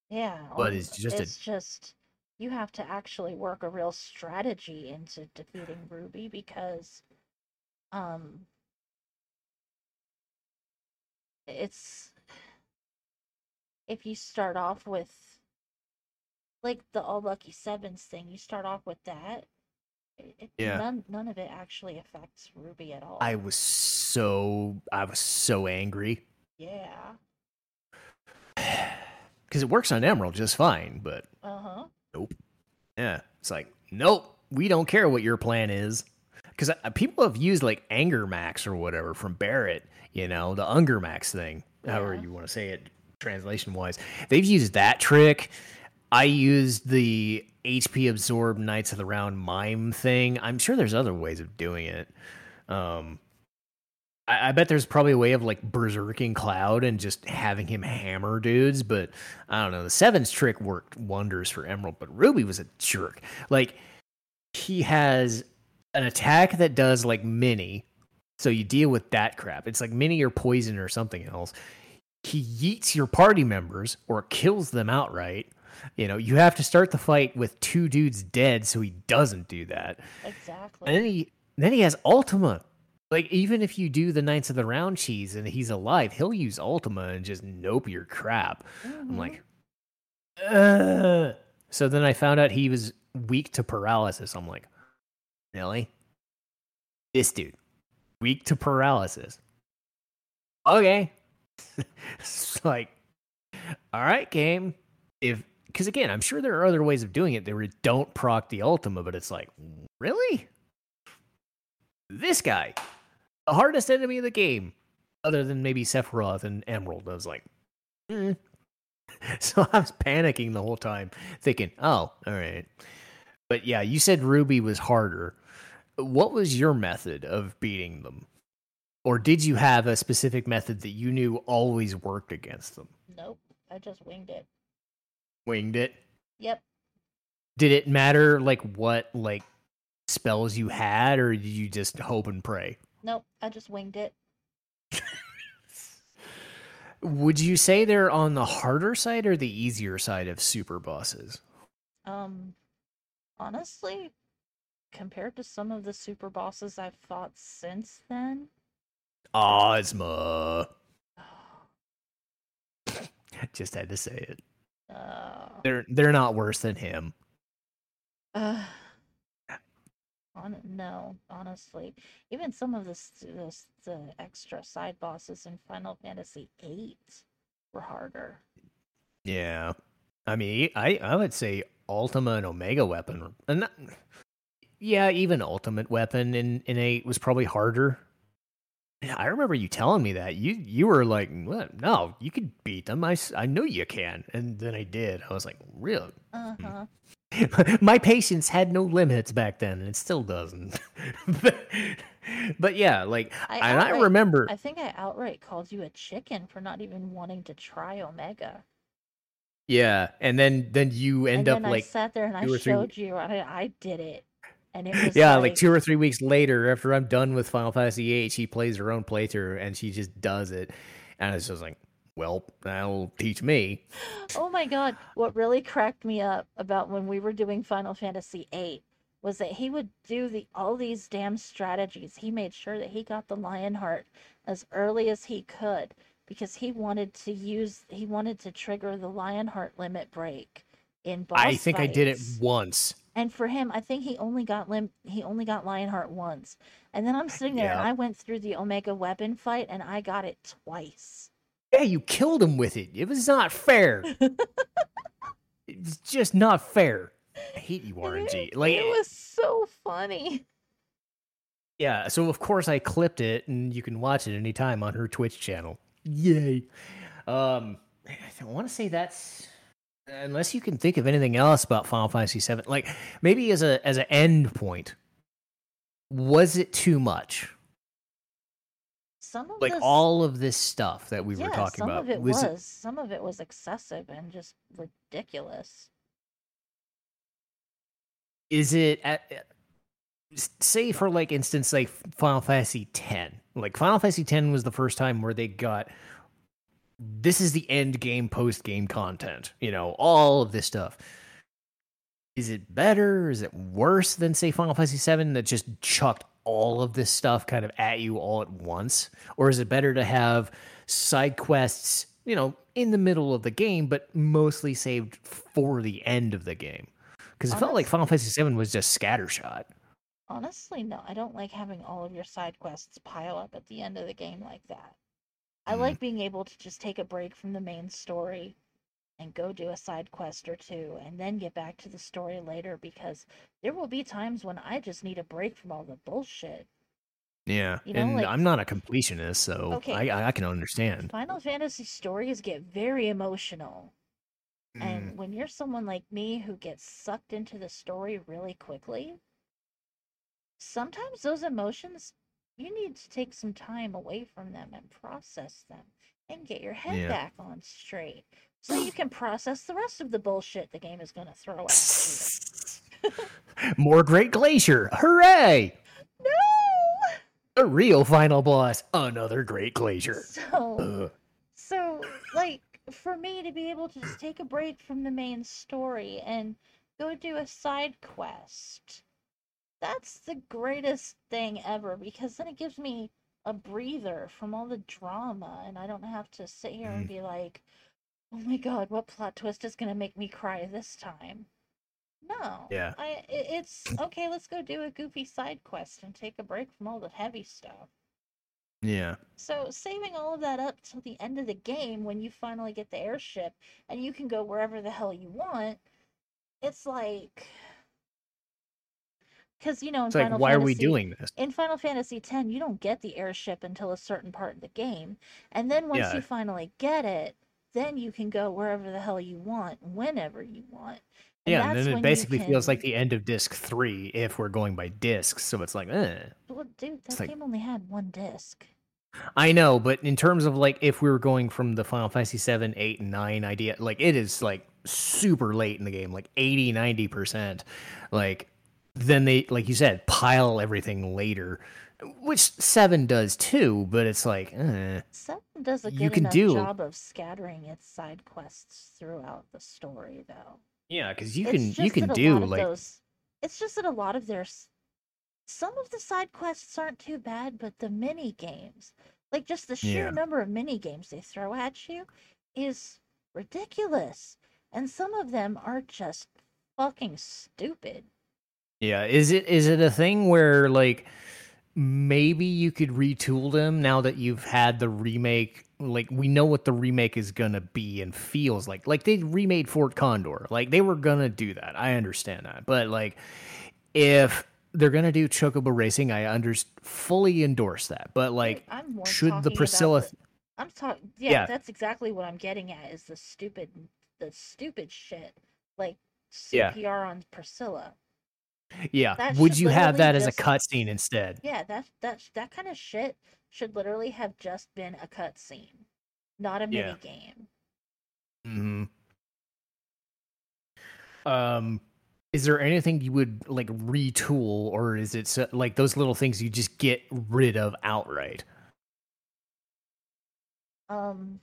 Yeah, But it's just a- it's just you have to actually work a real strategy into defeating Ruby because um it's if you start off with like the all lucky sevens thing, you start off with that. It, it- Yeah. none none of it actually affects Ruby at all. I was so I was so angry yeah. because it works on Emerald just fine, but Uh huh. Nope. Yeah, it's like, nope, we don't care what your plan is. Because people have used like Anger Max or whatever from Barret, you know, the Unger Max thing, however you want to say it translation wise. They've used that trick. I used the HP absorb Knights of the Round mime thing. I'm sure there's other ways of doing it. Um, I, I bet there's probably a way of like berserking Cloud and just having him hammer dudes, but I don't know. The Sevens trick worked wonders for Emerald, but Ruby was a jerk. Like he has an attack that does like mini, so you deal with that crap. It's like mini or poison or something else. He yeets your party members or kills them outright. You know, you have to start the fight with two dudes dead, so he doesn't do that. Exactly. And then he then he has Ultima. Like even if you do the Knights of the Round cheese and he's alive, he'll use Ultima and just nope your crap. I'm Mhm. like, uh, So then I found out he was weak to paralysis. I'm like, really? This dude, weak to paralysis. Okay. it's like, all right, game. If because again, I'm sure there are other ways of doing it. They were don't proc the Ultima, but it's like, really? This guy, the hardest enemy of the game, other than maybe Sephiroth and Emerald. I was like, mm. so I was panicking the whole time, thinking, oh, all right. But yeah, you said Ruby was harder. What was your method of beating them? Or did you have a specific method that you knew always worked against them? Nope. I just winged it. Winged it? Yep. Did it matter like what like spells you had or did you just hope and pray? Nope. I just winged it. Would you say they're on the harder side or the easier side of super bosses? Um honestly, compared to some of the super bosses I've fought since then, Ozma. I just had to say it. uh, They're they're not worse than him. uh on no, honestly, even some of the the, the extra side bosses in Final Fantasy VIII were harder. Yeah. I mean, I I would say Ultima and Omega Weapon, and not, yeah, even Ultimate Weapon in in eight was probably harder. Yeah, I remember you telling me that you you were like? No, you could beat them. I, I know you can, and then I did. I was like, really? Uh huh. My patience had no limits back then, and it still doesn't. but, but yeah, like, I and I remember. I think I outright called you a chicken for not even wanting to try Omega. Yeah, and then then you end and up like I sat there and I or three showed you I, I did it, and it was yeah, like, like, two or three weeks later, after I'm done with Final Fantasy VIII, she plays her own playthrough and she just does it, and it's just like, well, that'll teach me. Oh my god! What really cracked me up about when we were doing Final Fantasy VIII was that he would do the all these damn strategies. He made sure that he got the Lionheart as early as he could because he wanted to use he wanted to trigger the Lionheart limit break in boss I think I did it once. And for him, I think he only got lim- he only got Lionheart once. And then I'm sitting there and I went through the Omega weapon fight and I got it twice. Yeah, you killed him with it. It was not fair. it's just not fair. I hate you, RNG. Like, it was so funny. yeah. So of course I clipped it, and you can watch it anytime on her Twitch channel. Yay! Um, I want to say that's unless you can think of anything else about Final Fantasy VII. Like maybe as a as an end point, was it too much? Some of Like this, all of this stuff that we yeah, were talking some about of it was was, it- some of it was excessive and just ridiculous. is it at, say for like instance like final fantasy 10 like final fantasy 10 was the first time where they got this is the end game post game content you know all of this stuff is it better is it worse than say final fantasy 7 that just chucked all of this stuff kind of at you all at once or is it better to have side quests you know in the middle of the game but mostly saved for the end of the game because it felt like Final Fantasy VII was just scattershot. Honestly, no, I don't like having all of your side quests pile up at the end of the game like that. I mm-hmm. like being able to just take a break from the main story and go do a side quest or two and then get back to the story later because there will be times when I just need a break from all the bullshit. Yeah, You know, and like- I'm not a completionist, so Okay. I I can understand. Final Fantasy stories get very emotional. Mm. And when you're someone like me who gets sucked into the story really quickly, sometimes those emotions, you need to take some time away from them and process them and get your head Yeah. back on straight so you can process the rest of the bullshit the game is going to throw at you. More Great Glacier, hooray! No! A real final boss, another Great Glacier. So, Ugh. so like for me to be able to just take a break from the main story and go do a side quest that's the greatest thing ever because then it gives me a breather from all the drama and i don't have to sit here and mm. be like oh my god what plot twist is going to make me cry this time No. Yeah. I it's okay, let's go do a goofy side quest and take a break from all the heavy stuff. Yeah. So saving all of that up till the end of the game when you finally get the airship and you can go wherever the hell you want, it's like because you know in It's like, Final why are we doing this? in Final Fantasy X, you don't get the airship until a certain part of the game. And then once Yeah. you finally get it, then you can go wherever the hell you want, whenever you want. And Yeah, and then it basically feels like the end of disc three if we're going by discs. So it's like, eh. Well, dude, that it's like- game only had one disc. I know, but in terms of like if we were going from the Final Fantasy 7, 8, and 9 idea, like it is like super late in the game, like 80, 90%. Like then they like you said, pile everything later. Which seven does too, but it's like, eh. Seven does a You good can enough do- job of scattering its side quests throughout the story, though. yeah, because you It's can you can do like those. It's just that a lot of their, some of the side quests aren't too bad, but the mini games, like just the sheer Yeah. number of mini games they throw at you, is ridiculous, and some of them are just fucking stupid. Yeah, is it is it a thing where like maybe you could retool them now that you've had the remake like we know what the remake is going to be and feels like like they remade Fort Condor. Like they were going to do that. I understand that. But like if they're going to do Chocobo racing, I under fully endorse that. But like I'm more should the Priscilla the- I'm talking. Yeah, Yeah. that's exactly what I'm getting at. Is the stupid, the stupid shit like Yeah. CPR on Priscilla. Yeah, that would you have that literally as a cutscene instead? Yeah, that that that kind of shit should literally have just been a cutscene, not a mini Yeah. game. hmm Um, is there anything you would like retool, or is it so, like those little things you just get rid of outright? Um,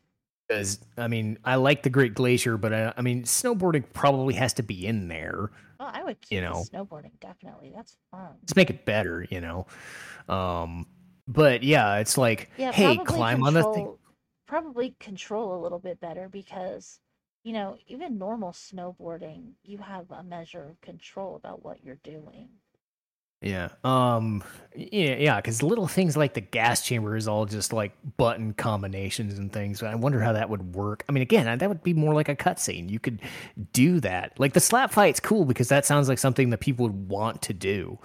Because I mean, I like the Great Glacier, but I, I mean, snowboarding probably has to be in there. Well, I would keep You know. snowboarding definitely. That's fun. Let's make it better, you know. Um, but yeah, it's like, Yeah, hey, climb on the thing. Probably control a little bit better because, you know, even normal snowboarding, you have a measure of control about what you're doing. Yeah. Um. Yeah. Yeah. Because little things like the gas chamber is all just like button combinations and things. I wonder how that would work. I mean, again, that would be more like a cutscene. You could do that. Like the slap fight's cool because that sounds like something that people would want to do.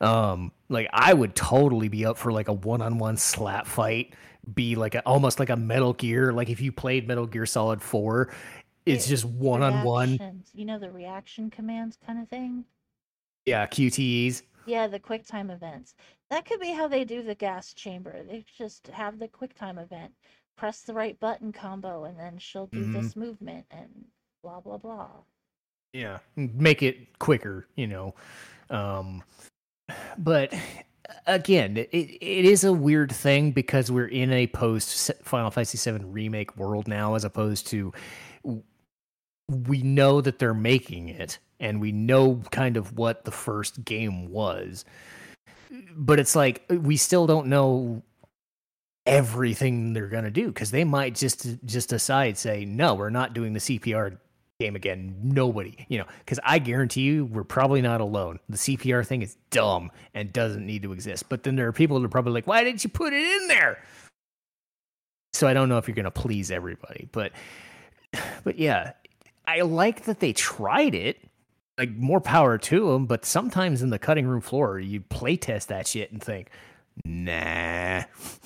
Um. Like I would totally be up for like a one-on-one slap fight. Be like a, almost like a Metal Gear. Like if you played Metal Gear Solid Four, it's It- just one-on-one. You know, the reaction commands kind of thing? Yeah. QTEs. Yeah, the QuickTime events. That could be how they do the gas chamber. They just have the QuickTime event, press the right button combo, and then she'll do Mhm. this movement and blah blah blah. yeah make it quicker you know um but again it, it is a weird thing because we're in a post final fantasy 7 remake world now as opposed to we know that they're making it and we know kind of what the first game was. But it's like we still don't know everything they're going to do because they might just just decide say no we're not doing the cpr game again. Nobody you know? Because i guarantee you we're probably not alone. The cpr thing is dumb and doesn't need to exist. But then there are people that are probably like why didn't you put it in there? So i don't know if you're going to please everybody but but yeah i like that they tried it like more power to them but sometimes in the cutting room floor you play test that shit and think nah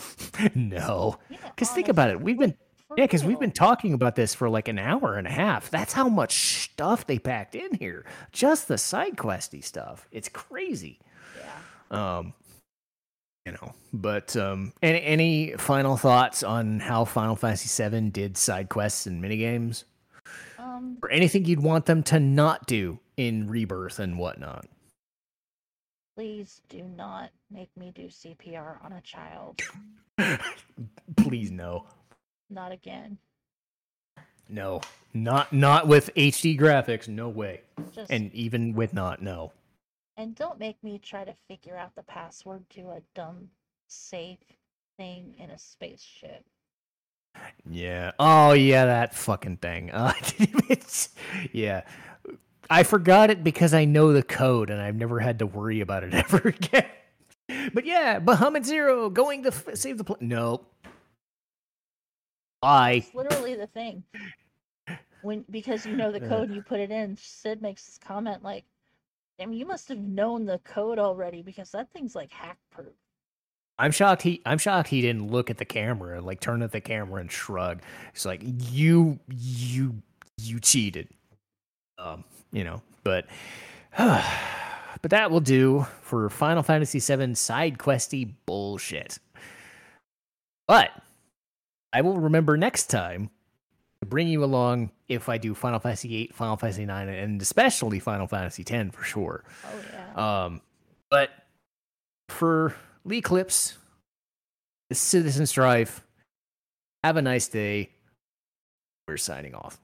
no Yeah, because think about it we've been yeah, because we've been talking about this for like an hour and a half. That's how much stuff they packed in here. Just the side questy stuff. It's crazy. Yeah. Um, you know, but um, any any final thoughts on how Final Fantasy VII did side quests and minigames, Um, or anything you'd want them to not do in Rebirth and whatnot? please do not make me do CPR on a child. Please, no, Not again. no, not not with HD graphics. No way. Just And even with not, no. and don't make me try to figure out the password to a dumb safe thing in a spaceship. Yeah. Oh, yeah, that fucking thing. Uh, yeah. I forgot it because I know the code and I've never had to worry about it ever again. but yeah, Bahamut Zero going to f- save the planet. Nope. I literally the thing. When because you know the Uh. code, you put it in. Cid makes this comment like, "Damn, you must have known the code already because that thing's like hack proof." I'm shocked he I'm shocked he didn't look at the camera, like turn at the camera and shrug. It's like you you you cheated. Um, you know, but but that will do for Final Fantasy VII side questy bullshit. But I will remember next time to bring you along if I do Final Fantasy VIII, Final Fantasy IX, and especially Final Fantasy X for sure. Oh yeah. Um, but for LeighClipse, the Citizen Strife, have a nice day. We're signing off.